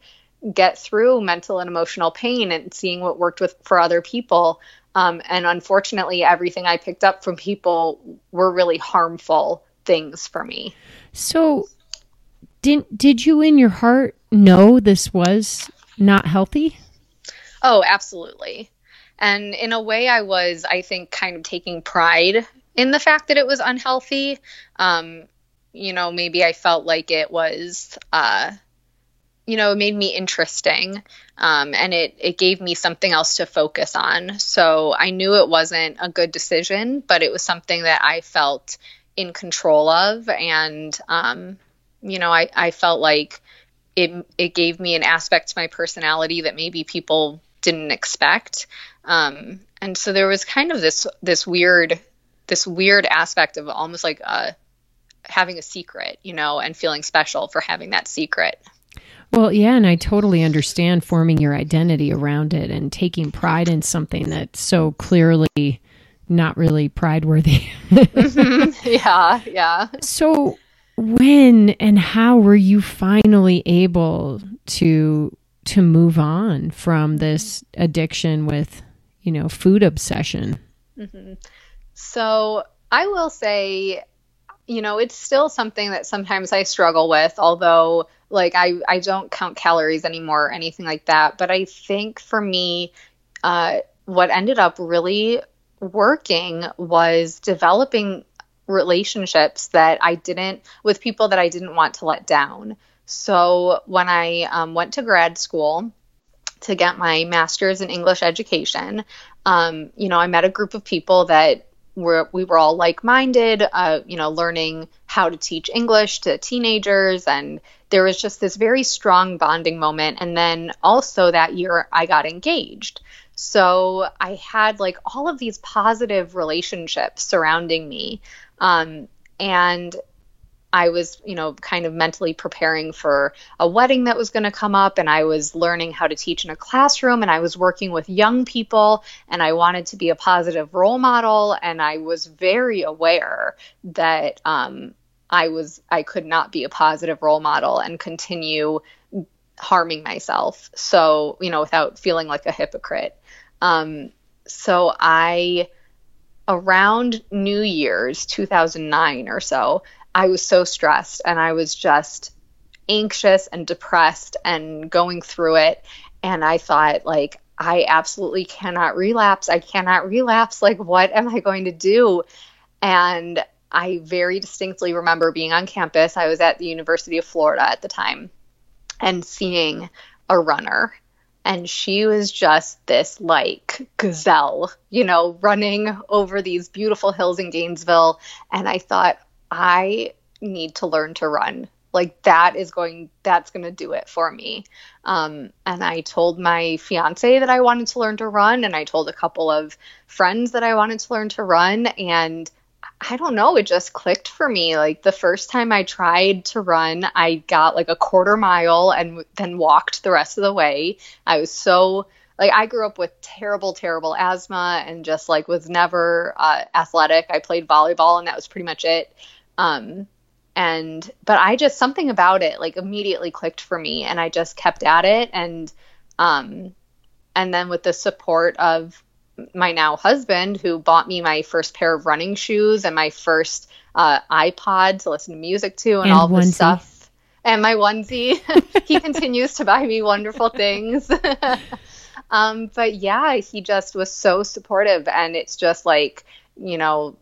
get through mental and emotional pain and seeing what worked with for other people. Um, and unfortunately, everything I picked up from people were really harmful things for me. So, did did you in your heart know this was not healthy? Oh, absolutely. And in a way, I was, I think, kind of taking pride in the fact that it was unhealthy. Um, you know, maybe I felt like it was. Uh, you know, it made me interesting um, and it, it gave me something else to focus on. So I knew it wasn't a good decision, but it was something that I felt in control of. And, um, you know, I, I felt like it, it gave me an aspect to my personality that maybe people didn't expect. Um, and so there was kind of this this weird this weird aspect of almost like uh, having a secret, you know, and feeling special for having that secret. Well, yeah, and I totally understand forming your identity around it and taking pride in something that's so clearly not really pride worthy. mm-hmm. Yeah, yeah. So, when and how were you finally able to to move on from this addiction with, you know, food obsession? Mm-hmm. So, I will say you know, it's still something that sometimes I struggle with, although like I, I don't count calories anymore or anything like that. But I think for me, uh, what ended up really working was developing relationships that I didn't with people that I didn't want to let down. So when I um, went to grad school to get my master's in English education, um, you know, I met a group of people that were we were all like-minded, uh, you know, learning how to teach English to teenagers, and there was just this very strong bonding moment. And then also that year, I got engaged. So I had like all of these positive relationships surrounding me. Um, and I was, you know, kind of mentally preparing for a wedding that was going to come up, and I was learning how to teach in a classroom, and I was working with young people, and I wanted to be a positive role model, and I was very aware that um, I was, I could not be a positive role model and continue harming myself. So, you know, without feeling like a hypocrite. Um, so I, around New Year's 2009 or so, I was so stressed and I was just anxious and depressed and going through it. And I thought, like, I absolutely cannot relapse. I cannot relapse. Like, what am I going to do? And I very distinctly remember being on campus. I was at the University of Florida at the time and seeing a runner. And she was just this like gazelle, you know, running over these beautiful hills in Gainesville. And I thought, I need to learn to run. Like that is going, that's going to do it for me. Um, and I told my fiance that I wanted to learn to run, and I told a couple of friends that I wanted to learn to run. And I don't know, it just clicked for me. Like the first time I tried to run, I got like a quarter mile and then walked the rest of the way. I was so like I grew up with terrible, terrible asthma and just like was never uh, athletic. I played volleyball and that was pretty much it. Um, and but I just something about it like immediately clicked for me, and I just kept at it. And um, and then with the support of my now husband, who bought me my first pair of running shoes and my first uh, iPod to listen to music to, and, and all this stuff, and my onesie. he continues to buy me wonderful things. um, but yeah, he just was so supportive, and it's just like you know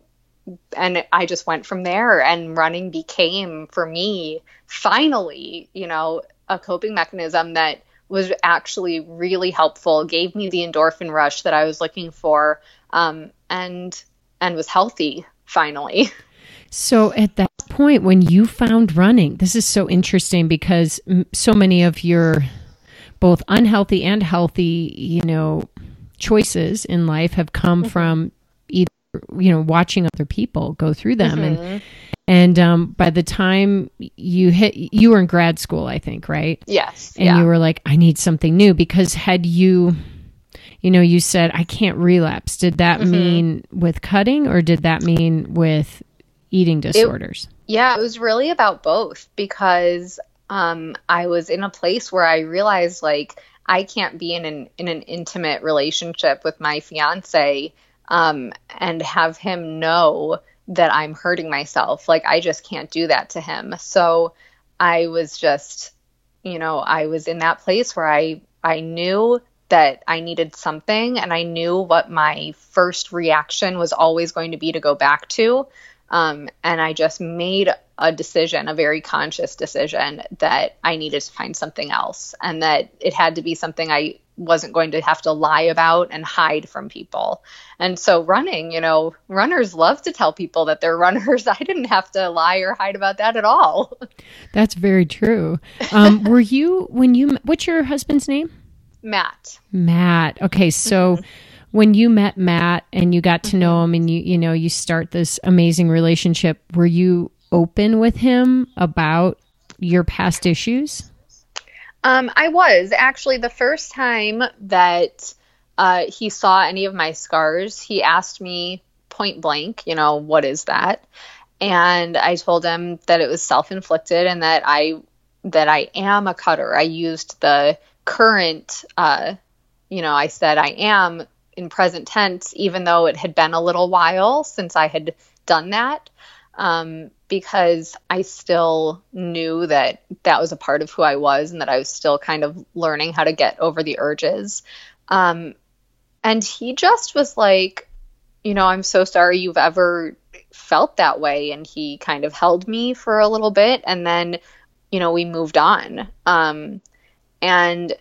and I just went from there and running became for me finally, you know, a coping mechanism that was actually really helpful, gave me the endorphin rush that I was looking for, um, and and was healthy finally. So at that point, when you found running, this is so interesting because so many of your both unhealthy and healthy, you know, choices in life have come mm-hmm. from you know watching other people go through them mm-hmm. and and um, by the time you hit you were in grad school i think right yes and yeah. you were like i need something new because had you you know you said i can't relapse did that mm-hmm. mean with cutting or did that mean with eating disorders it, yeah it was really about both because um, i was in a place where i realized like i can't be in an in an intimate relationship with my fiance um, and have him know that I'm hurting myself. Like, I just can't do that to him. So I was just, you know, I was in that place where I, I knew that I needed something and I knew what my first reaction was always going to be to go back to. Um, and I just made a decision, a very conscious decision that I needed to find something else and that it had to be something I wasn't going to have to lie about and hide from people. And so running, you know, runners love to tell people that they're runners. I didn't have to lie or hide about that at all. That's very true. Um, were you when you what's your husband's name? Matt. Matt. Okay, so mm-hmm. when you met Matt and you got to mm-hmm. know him and you you know you start this amazing relationship, were you open with him about your past issues? Um, I was actually the first time that uh, he saw any of my scars. He asked me point blank, you know, what is that? And I told him that it was self inflicted and that I that I am a cutter. I used the current, uh, you know, I said I am in present tense, even though it had been a little while since I had done that um, because I still knew that that was a part of who I was and that I was still kind of learning how to get over the urges. Um, and he just was like, you know, I'm so sorry you've ever felt that way. And he kind of held me for a little bit and then, you know, we moved on. Um, and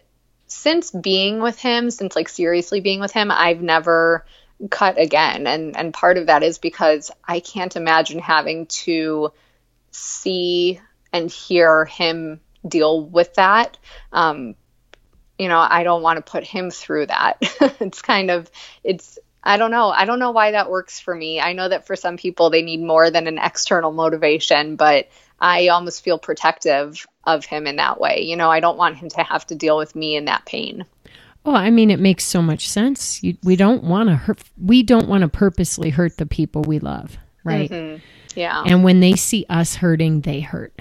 since being with him, since like seriously being with him, I've never cut again. And and part of that is because I can't imagine having to see and hear him deal with that. Um, you know I don't want to put him through that. It's kind of it's I don't know. I don't know why that works for me. I know that for some people they need more than an external motivation but I almost feel protective of him in that way. You know I don't want him to have to deal with me in that pain well, I mean, it makes so much sense. You, we don't want to hurt. We don't want to purposely hurt the people we love, right? Mm-hmm. Yeah. And when they see us hurting, they hurt.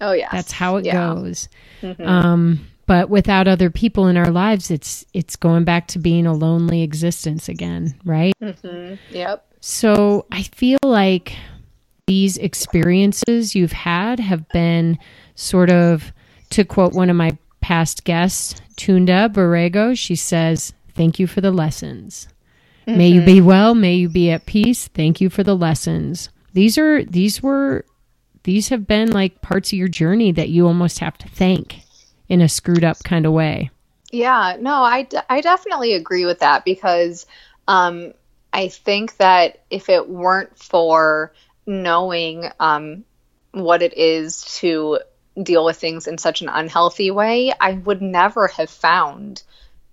Oh yeah. That's how it yeah. goes. Mm-hmm. Um, but without other people in our lives, it's it's going back to being a lonely existence again, right? Mm-hmm. Yep. So I feel like these experiences you've had have been sort of, to quote one of my past guest, Tunda Borrego. She says, Thank you for the lessons. Mm-hmm. May you be mm-hmm. well, may you be at peace. Thank you for the lessons. These are these were these have been like parts of your journey that you almost have to thank in a screwed up kind of way. Yeah, no, I, d- I definitely agree with that because um, I think that if it weren't for knowing um, what it is to deal with things in such an unhealthy way, I would never have found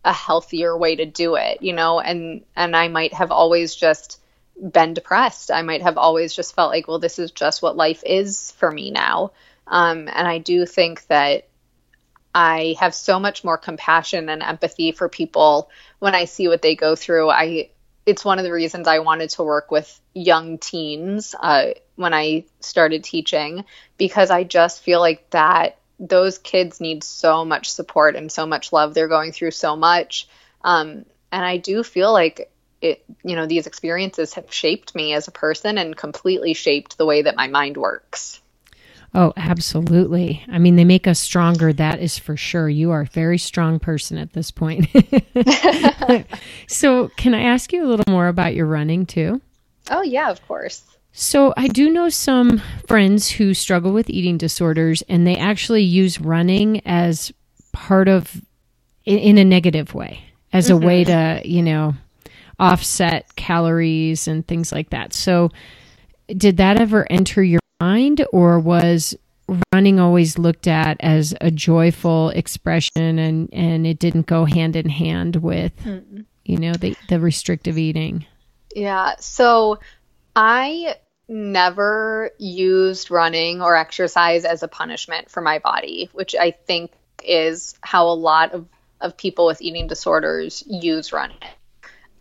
a healthier way to do it, you know, and and I might have always just been depressed. I might have always just felt like, well, this is just what life is for me now. Um, and I do think that I have so much more compassion and empathy for people when I see what they go through. I it's one of the reasons I wanted to work with young teens uh, when I started teaching because I just feel like that those kids need so much support and so much love. They're going through so much. Um, and I do feel like it, you know, these experiences have shaped me as a person and completely shaped the way that my mind works. Oh, absolutely. I mean, they make us stronger. That is for sure. You are a very strong person at this point. so, can I ask you a little more about your running too? Oh, yeah, of course. So, I do know some friends who struggle with eating disorders, and they actually use running as part of, in, a negative way, as mm-hmm. a way mm-hmm. to, you know, offset calories and things like that. So, did that ever enter your mind, or was running always looked at as a joyful expression and and it didn't go hand in hand with mm you know the the restrictive eating yeah so i never used running or exercise as a punishment for my body which i think is how a lot of of people with eating disorders use running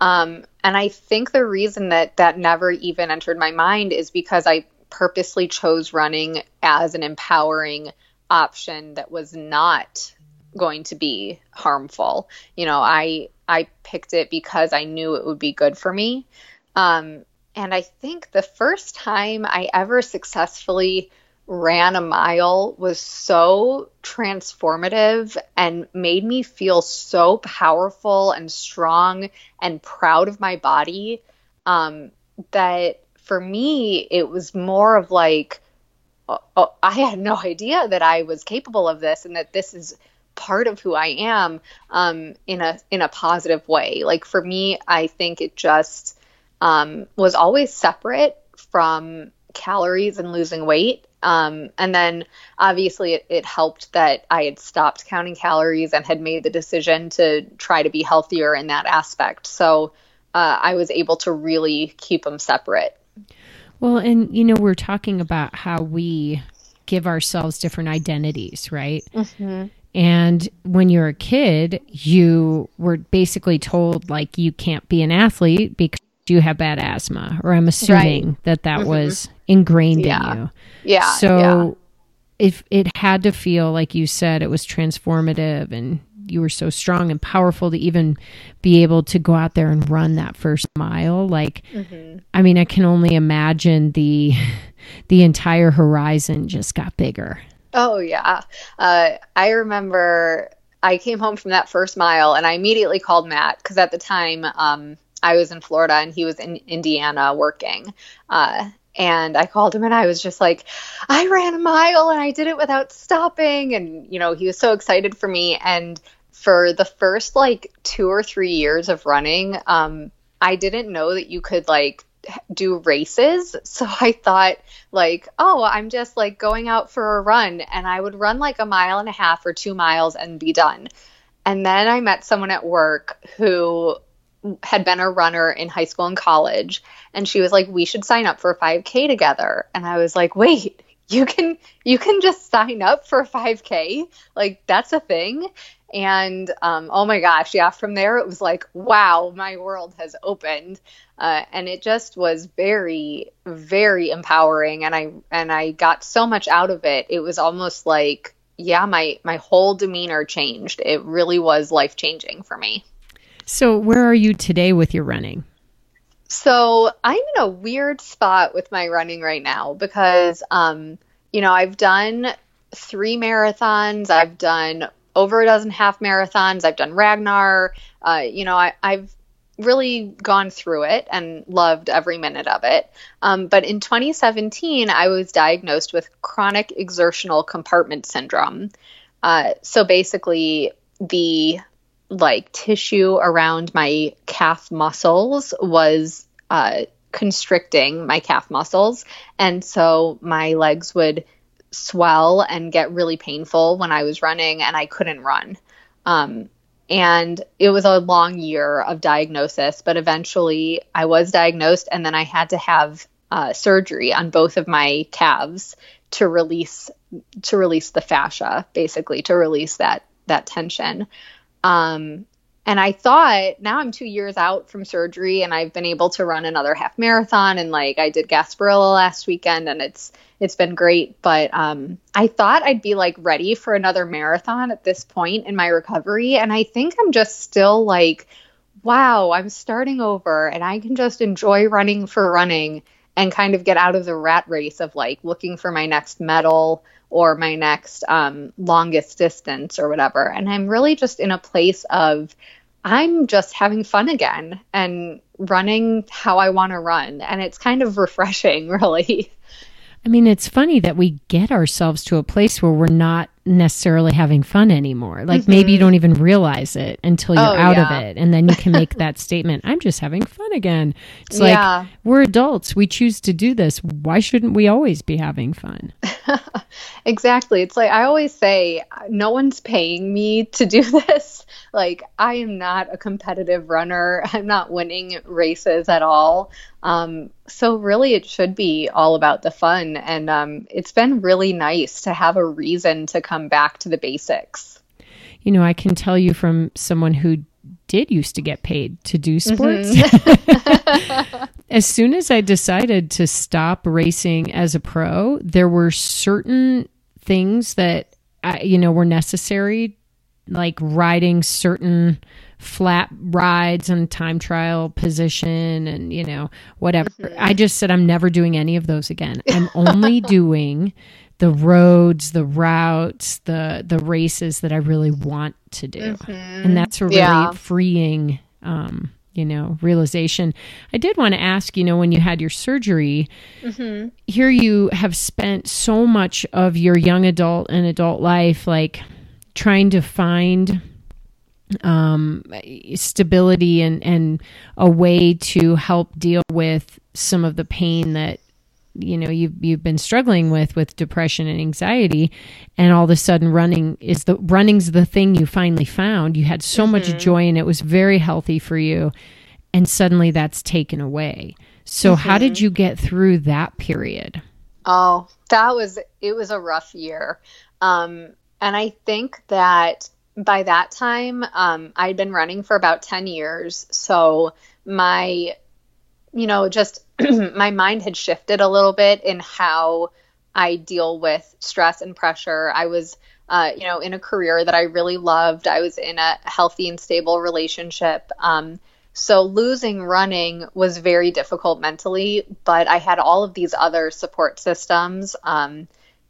um, and I think the reason that that never even entered my mind is because I purposely chose running as an empowering option that was not going to be harmful. You know, I I picked it because I knew it would be good for me. Um, and I think the first time I ever successfully ran a mile was so transformative and made me feel so powerful and strong and proud of my body um, that for me it was more of like oh, I had no idea that I was capable of this and that this is part of who I am um, in a in a positive way. Like for me, I think it just um, was always separate from calories and losing weight. Um, and then obviously it, it, helped that I had stopped counting calories and had made the decision to try to be healthier in that aspect. So uh, I was able to really keep them separate. Well, and you know, we're talking about how we give ourselves different identities, right? Mm-hmm. And when you're a kid, you were basically told like you can't be an athlete because you have bad asthma, or I'm assuming right. that that mm-hmm. was ingrained yeah. in you. Yeah. So yeah. if it had to feel like you said it was transformative and you were so strong and powerful to even be able to go out there and run that first mile like mm-hmm. i mean i can only imagine the the entire horizon just got bigger oh yeah uh, i remember i came home from that first mile and i immediately called matt because at the time um, i was in florida and he was in indiana working uh, and I called him and I was just like, I ran a mile and I did it without stopping. And, you know, he was so excited for me. And for the first like two or three years of running, um, I didn't know that you could like do races. So I thought like, oh, I'm just like going out for a run and I would run like a mile and a half or 2 miles and be done. And then I met someone at work who had been a runner in high school and college and she was like, "We should sign up for a 5k together." And I was like, "Wait, you can you can just sign up for 5k like that's a thing? And um, oh my gosh yeah from there it was like wow my world has opened. Uh, and it just was very very empowering and i and i got so much out of it. It was almost like yeah my my whole demeanor changed. It really was life changing for me so where are you today with your running so i'm in a weird spot with my running right now because um you know i've done three marathons i've done over a dozen half marathons. I've done Ragnar. Uh, you know, I, have really gone through it and loved every minute of it. Um, but in 2017, I was diagnosed with chronic exertional compartment syndrome. Uh, so basically, the like tissue around my calf muscles was uh, constricting my calf muscles, and so my legs would swell and get really painful when I was running and I couldn't run. Um, and it was a long year of diagnosis, but eventually I was diagnosed and then I had to have uh, surgery on both of my calves to release to release the fascia, basically to release that that tension. Um, and I thought now I'm two years out from surgery and I've been able to run another half marathon and like I did Gasparilla last weekend and it's it's been great. But um, I thought I'd be like ready for another marathon at this point in my recovery. And I think I'm just still like, wow, I'm starting over and I can just enjoy running for running and kind of get out of the rat race of like looking for my next medal or my next um, longest distance or whatever. And I'm really just in a place of I'm just having fun again and running how I want to run. And it's kind of refreshing, really. I mean, it's funny that we get ourselves to a place where we're not necessarily having fun anymore. Like mm-hmm. maybe you don't even realize it until you're oh, out yeah. of it. And then you can make that statement, I'm just having fun again. It's yeah. like we're adults. We choose to do this. Why shouldn't we always be having fun? exactly. It's like I always say, no one's paying me to do this. Like, I am not a competitive runner. I'm not winning races at all. Um, so, really, it should be all about the fun. And um, it's been really nice to have a reason to come back to the basics. You know, I can tell you from someone who did used to get paid to do sports. Mm-hmm. as soon as I decided to stop racing as a pro, there were certain things that I, you know were necessary like riding certain flat rides and time trial position and you know whatever mm-hmm. i just said i'm never doing any of those again i'm only doing the roads the routes the the races that i really want to do mm-hmm. and that's a really yeah. freeing um you know realization i did want to ask you know when you had your surgery mm-hmm. here you have spent so much of your young adult and adult life like trying to find um, stability and, and a way to help deal with some of the pain that you know you've you've been struggling with with depression and anxiety. And all of a sudden running is the running's the thing you finally found. You had so mm-hmm. much joy and it was very healthy for you. And suddenly that's taken away. So mm-hmm. how did you get through that period? Oh that was it was a rough year. Um and i think that by that time um i'd been running for about 10 years so my you know just my mind had shifted a little bit in how I deal with stress and pressure. I was, uh, you know, in a career that I really loved. I was in a healthy and stable relationship. Um, so losing running was very difficult mentally, but I had all of these other support systems um,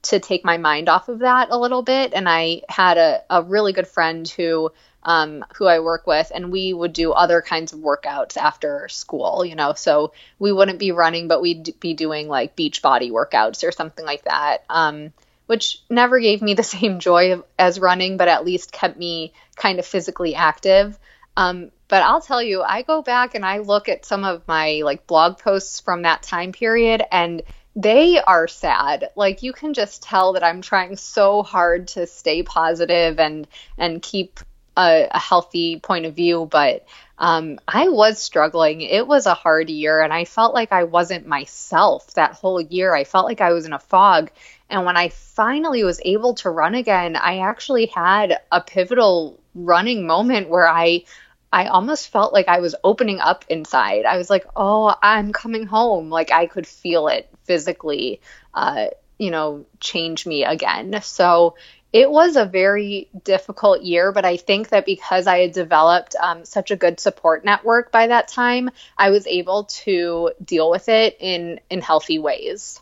to take my mind off of that a little bit. And I had a, a really good friend who um, who I work with, and we would do other kinds of workouts after school, you know. So we wouldn't be running, but we'd be doing like beach body workouts or something like that, um, which never gave me the same joy as running, but at least kept me kind of physically active. Um, but I'll tell you, I go back and I look at some of my like blog posts from that time period, and they are sad. Like you can just tell that I'm trying so hard to stay positive and and keep a, a healthy point of view, but um, I was struggling. It was a hard year, and I felt like I wasn't myself that whole year. I felt like I was in a fog. And when I finally was able to run again, I actually had a pivotal running moment where I I almost felt like I was opening up inside. I was like, "Oh, I'm coming home." Like I could feel it physically, uh, you know, change me again. So it was a very difficult year, but I think that because I had developed um, such a good support network by that time, I was able to deal with it in in healthy ways.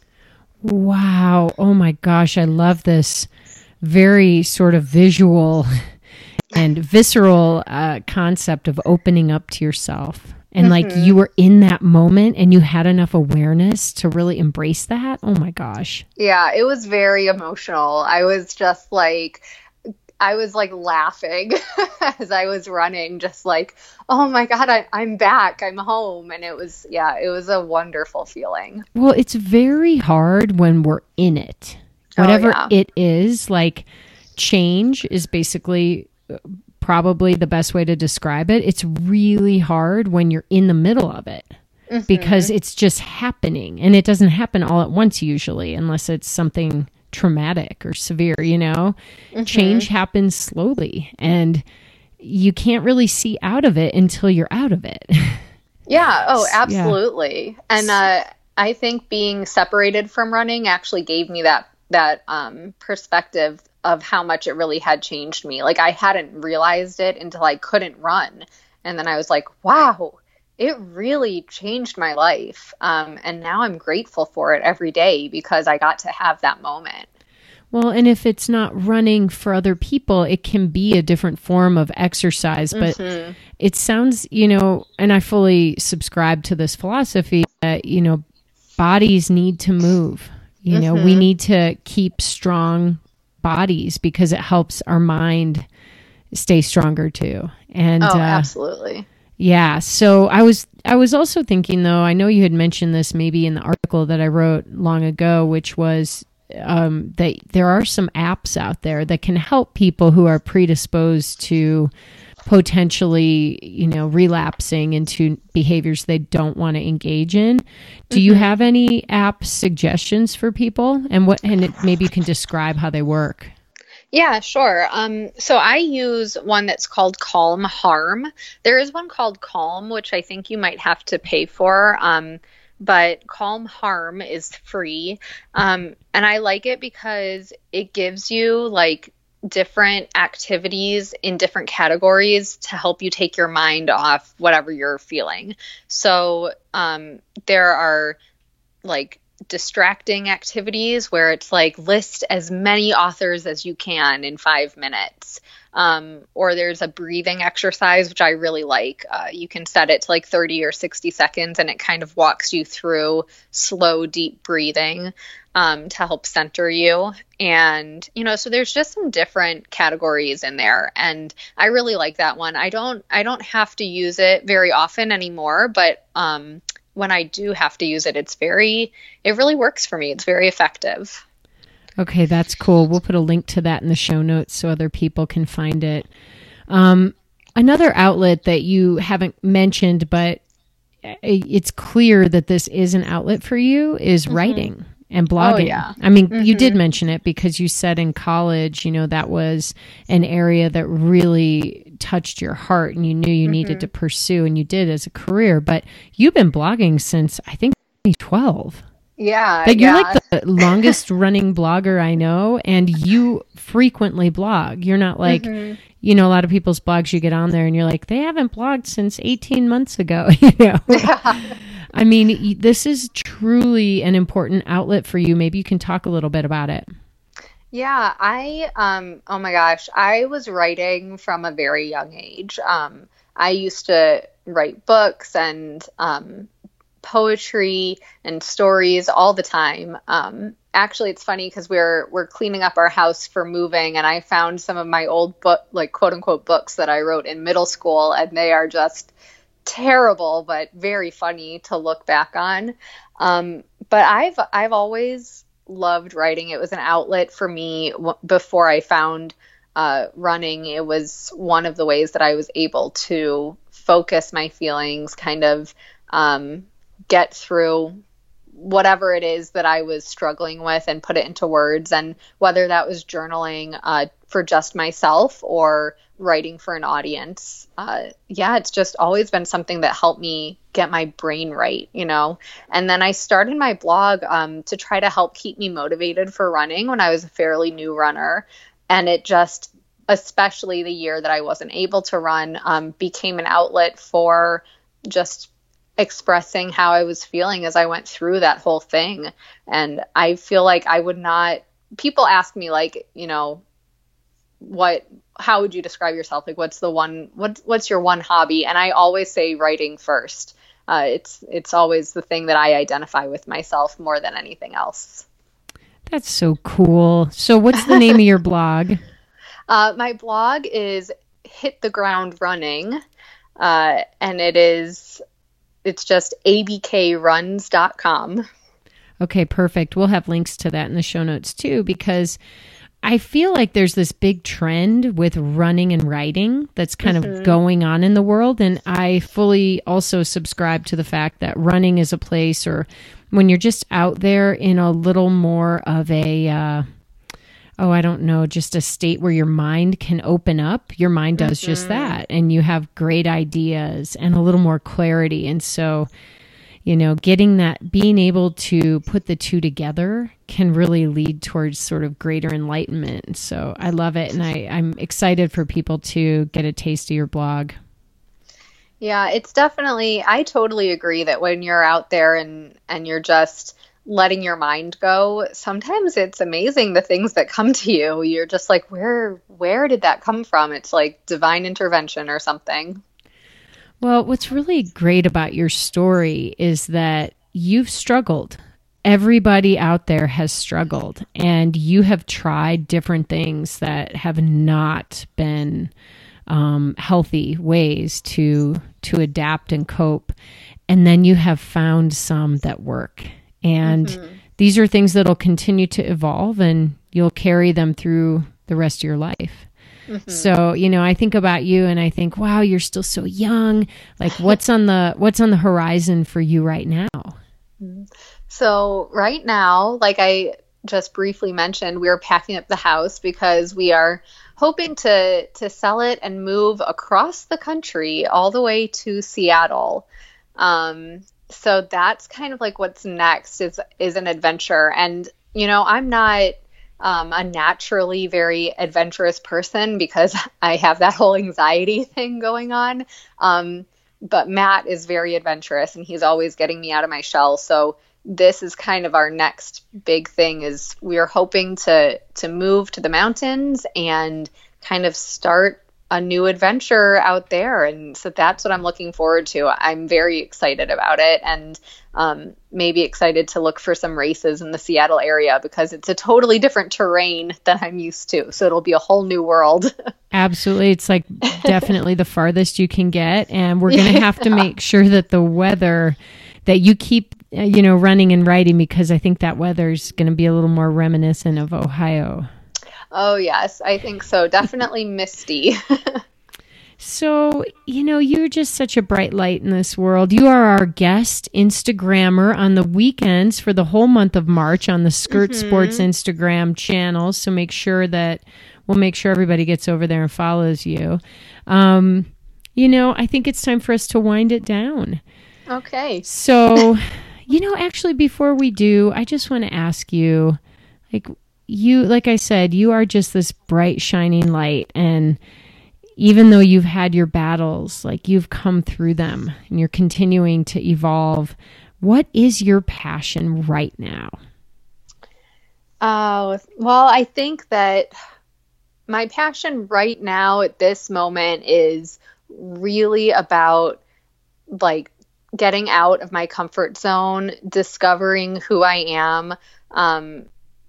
Wow! Oh my gosh, I love this very sort of visual and visceral uh, concept of opening up to yourself and mm-hmm. like you were in that moment and you had enough awareness to really embrace that oh my gosh yeah it was very emotional i was just like I was like laughing as I was running, just like, oh my God, I, I'm back. I'm home. And it was, yeah, it was a wonderful feeling. Well, it's very hard when we're in it. Oh, Whatever oh, yeah. it is, like change is basically probably the best way to describe it. It's really hard when you're in the middle of it mm-hmm. because it's just happening and it doesn't happen all at once usually unless it's something traumatic or severe, you know. Mm-hmm. Change happens slowly and you can't really see out of it until you're out of it. Yeah, oh, absolutely. Yeah. And uh I think being separated from running actually gave me that that um perspective of how much it really had changed me. Like I hadn't realized it until I couldn't run. And then I was like, wow, it really changed my life. Um, and now I'm grateful for it every day because I got to have that moment. Well, and if it's not running for other people, it can be a different form of exercise. But mm-hmm. it sounds, you know, and I fully subscribe to this philosophy that, you know, bodies need to move. You mm-hmm. know, we mm-hmm. need to keep strong bodies because it helps our mind stay stronger too. And oh, uh, absolutely. Yeah. So I was I was also thinking though, I know you had mentioned this maybe in the article that I wrote long ago, which was um, that there are some apps out there that can help people who are predisposed to potentially, you know, relapsing into behaviors they don't want to engage in. Do mm-hmm. you have any app suggestions for people and what and it, maybe you can describe how they work? Yeah, sure. Um, so I use one that's called Calm Harm. There is one called Calm, which I think you might have to pay for. Um, but Calm Harm is free. Um, and I like it because it gives you like different activities in different categories to help you take your mind off whatever you're feeling. So um, there are like distracting activities where it's like list as many authors as you can in five minutes. Um, or there's a breathing exercise, which I really like. Uh, you can set it to like 30 or 60 seconds and it kind of walks you through slow, deep breathing um, to help center you. And, you know, so there's just some different categories in there. And I really like that one. I don't, I don't have to use it very often anymore, but, um, when I do have to use it, it's very, it really works for me. It's very effective. Okay, that's cool. We'll put a link to that in the show notes so other people can find it. Um, another outlet that you haven't mentioned, but it's clear that this is an outlet for you is mm-hmm. writing and oh, blogging. Oh, yeah. I mean, mm-hmm. you did mm-hmm. mention it because you said in college, you know, that was an area that really touched your heart and you knew you mm-hmm. needed to pursue and you did as a career. But you've been blogging since I think 2012. Yeah. Like you're like the longest running blogger I know and you frequently blog. You're not like, mm-hmm. you know, a lot of people's blogs you get on there and you're like, they haven't blogged since 18 months ago, you know. Yeah. I mean, this is truly an important outlet for you. Maybe you can talk a little bit about it. Yeah, I um oh my gosh, I was writing from a very young age. Um I used to write books and um poetry and stories all the time. Um, actually, it's funny because we're we're cleaning up our house for moving, and I found some of my old book, like quote unquote books that I wrote in middle school, and they are just terrible, but very funny to look back on. Um, but I've I've always loved writing. It was an outlet for me w- before I found uh, running. It was one of the ways that I was able to focus my feelings, kind of um, get through whatever it is that I was struggling with and put it into words. And whether that was journaling uh, for just myself or writing for an audience, uh, yeah, it's just always been something that helped me get my brain right, you know. And then I started my blog um, to try to help keep me motivated for running when I was a fairly new runner. And it just, especially the year that I wasn't able to run, um, became an outlet for just expressing how I was feeling as I went through that whole thing. And I feel like I would not people ask me like, you know, what how would you describe yourself? Like what's the one what what's your one hobby? And I always say writing first. Uh, it's it's always the thing that I identify with myself more than anything else. That's so cool. So what's the name of your blog? Uh, my blog is Hit the Ground Running. Uh, and it is it's just abkruns.com. Okay, perfect. We'll have links to that in the show notes too, because I feel like there's this big trend with running and writing that's kind mm-hmm. of going on in the world. And I fully also subscribe to the fact that running is a place or when you're just out there in a little more of a, uh, oh, I don't know, just a state where your mind can open up, your mind does mm-hmm. just that. And you have great ideas and a little more clarity. And so, you know, getting that, being able to put the two together can really lead towards sort of greater enlightenment. So I love it. And I, I'm excited for people to get a taste of your blog. Yeah, it's definitely, I totally agree that when you're out there and, and you're just, letting your mind go sometimes it's amazing the things that come to you you're just like where where did that come from it's like divine intervention or something well what's really great about your story is that you've struggled everybody out there has struggled and you have tried different things that have not been um, healthy ways to to adapt and cope and then you have found some that work and mm-hmm. these are things that'll continue to evolve and you'll carry them through the rest of your life. Mm-hmm. So, you know, I think about you and I think, wow, you're still so young. Like what's on the what's on the horizon for you right now? Mm-hmm. So, right now, like I just briefly mentioned, we're packing up the house because we are hoping to to sell it and move across the country all the way to Seattle. Um, so that's kind of like what's next is is an adventure and you know i'm not um, a naturally very adventurous person because i have that whole anxiety thing going on. Um, but matt is very adventurous and he's always getting me out of my shell. So this is kind of our next big thing is we're hoping to to move to the mountains and kind of start a new adventure out there. And so that's what I'm looking forward to. I'm very excited about it and um, maybe excited to look for some races in the Seattle area because it's a totally different terrain than I'm used to. So it'll be a whole new world. Absolutely. It's like definitely the farthest you can get. And we're going to have to make sure that the weather that you keep uh, you know running and riding because I think that weather's going to be a little more reminiscent of Ohio. Oh yes, I think so. Definitely misty. So, you know, you're just such a bright light in this world. You are our guest Instagrammer on the weekends for the whole month of March on the Skirt mm-hmm. Sports Instagram channel. So make sure that we'll make sure everybody gets over there and follows you. Um, you know, I think it's time for us to wind it down. Okay. So, you know, actually, before we do, I just want to ask you like, you, like I said, you are just this bright, shining light. And, even though you've had your battles, like you've come through them and you're continuing to evolve, what is your passion right now? Oh, well, I think that my passion right now at this moment is really about like getting out of my comfort zone, discovering who I am, um,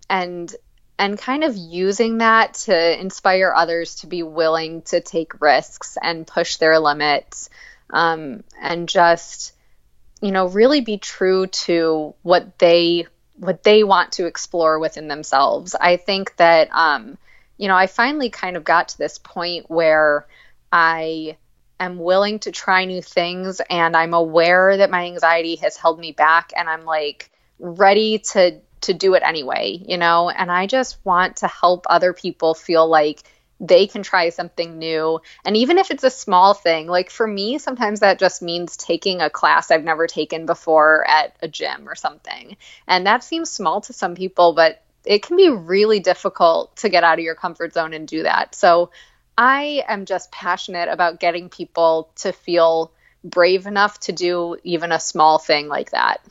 and and kind of using that to inspire others to be willing to take risks and push their limits um, and just you know really be true to what they what they want to explore within themselves. I think that um, you know i finally kind of got to this point where i am willing to try new things and i'm aware that my anxiety has held me back and i'm like ready to to do it anyway, you know? And I just want to help other people feel like they can try something new. And even if it's a small thing, like for me, sometimes that just means taking a class I've never taken before at a gym or something. And that seems small to some people, but it can be really difficult to get out of your comfort zone and do that. So I am just passionate about getting people to feel brave enough to do even a small thing like that.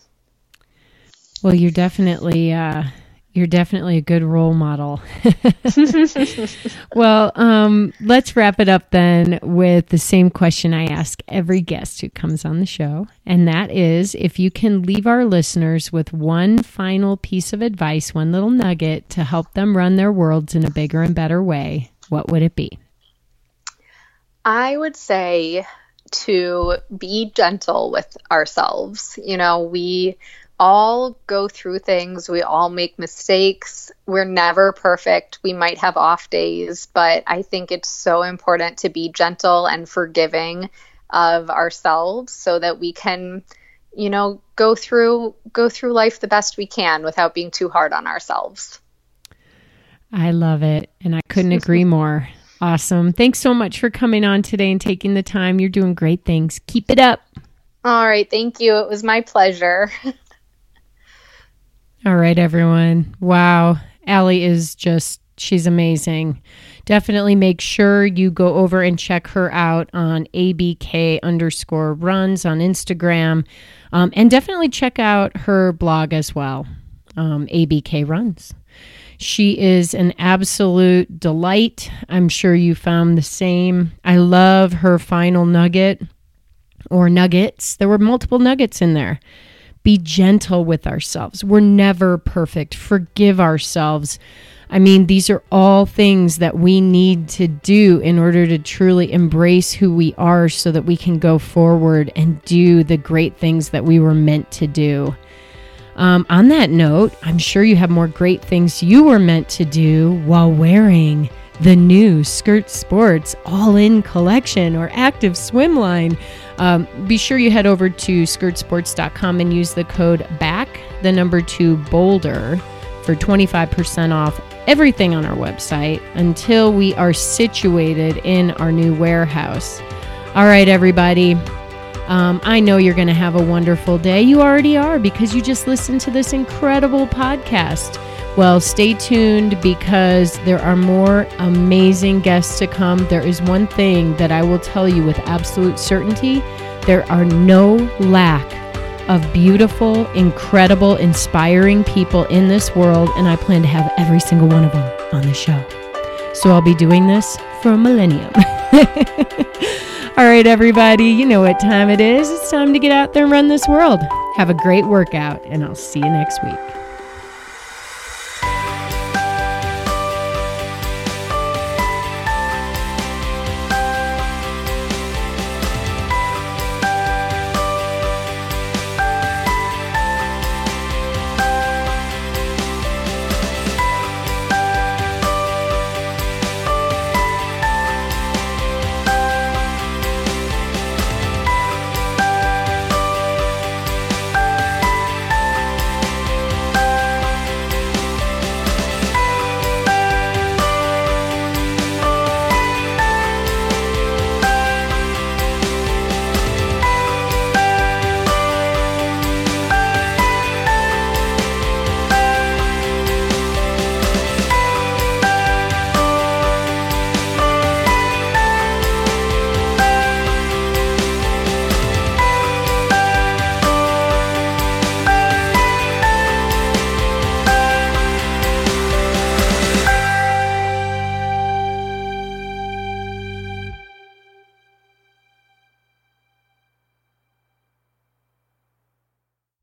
Well, you're definitely uh, you're definitely a good role model. well, um, let's wrap it up then with the same question I ask every guest who comes on the show, and that is if you can leave our listeners with one final piece of advice, one little nugget to help them run their worlds in a bigger and better way, what would it be? I would say to be gentle with ourselves. You know, we all go through things. We all make mistakes. We're never perfect. We might have off days, but I think it's so important to be gentle and forgiving of ourselves so that we can you know go through go through life the best we can without being too hard on ourselves. I love it and I couldn't agree more. Awesome. Thanks so much for coming on today and taking the time. You're doing great things. Keep it up. All right, thank you. It was my pleasure. All right, everyone. Wow. Allie is just, she's amazing. Definitely make sure you go over and check her out on ABK underscore runs on Instagram. Um, and definitely check out her blog as well, um, ABK runs. She is an absolute delight. I'm sure you found the same. I love her final nugget or nuggets. There were multiple nuggets in there be gentle with ourselves. We're never perfect. Forgive ourselves. I mean, these are all things that we need to do in order to truly embrace who we are so that we can go forward and do the great things that we were meant to do. Um, on that note, I'm sure you have more great things you were meant to do while wearing the new Skirt Sports All In Collection or Active Swim Line. Um, be sure you head over to skirtsports.com and use the code BACK, the number two Boulder, for 25% off everything on our website until we are situated in our new warehouse. All right, everybody. Um, I know you're going to have a wonderful day. You already are because you just listened to this incredible podcast. Well, stay tuned because there are more amazing guests to come. There is one thing that I will tell you with absolute certainty there are no lack of beautiful, incredible, inspiring people in this world, and I plan to have every single one of them on the show. So I'll be doing this for a millennium. All right, everybody, you know what time it is. It's time to get out there and run this world. Have a great workout, and I'll see you next week.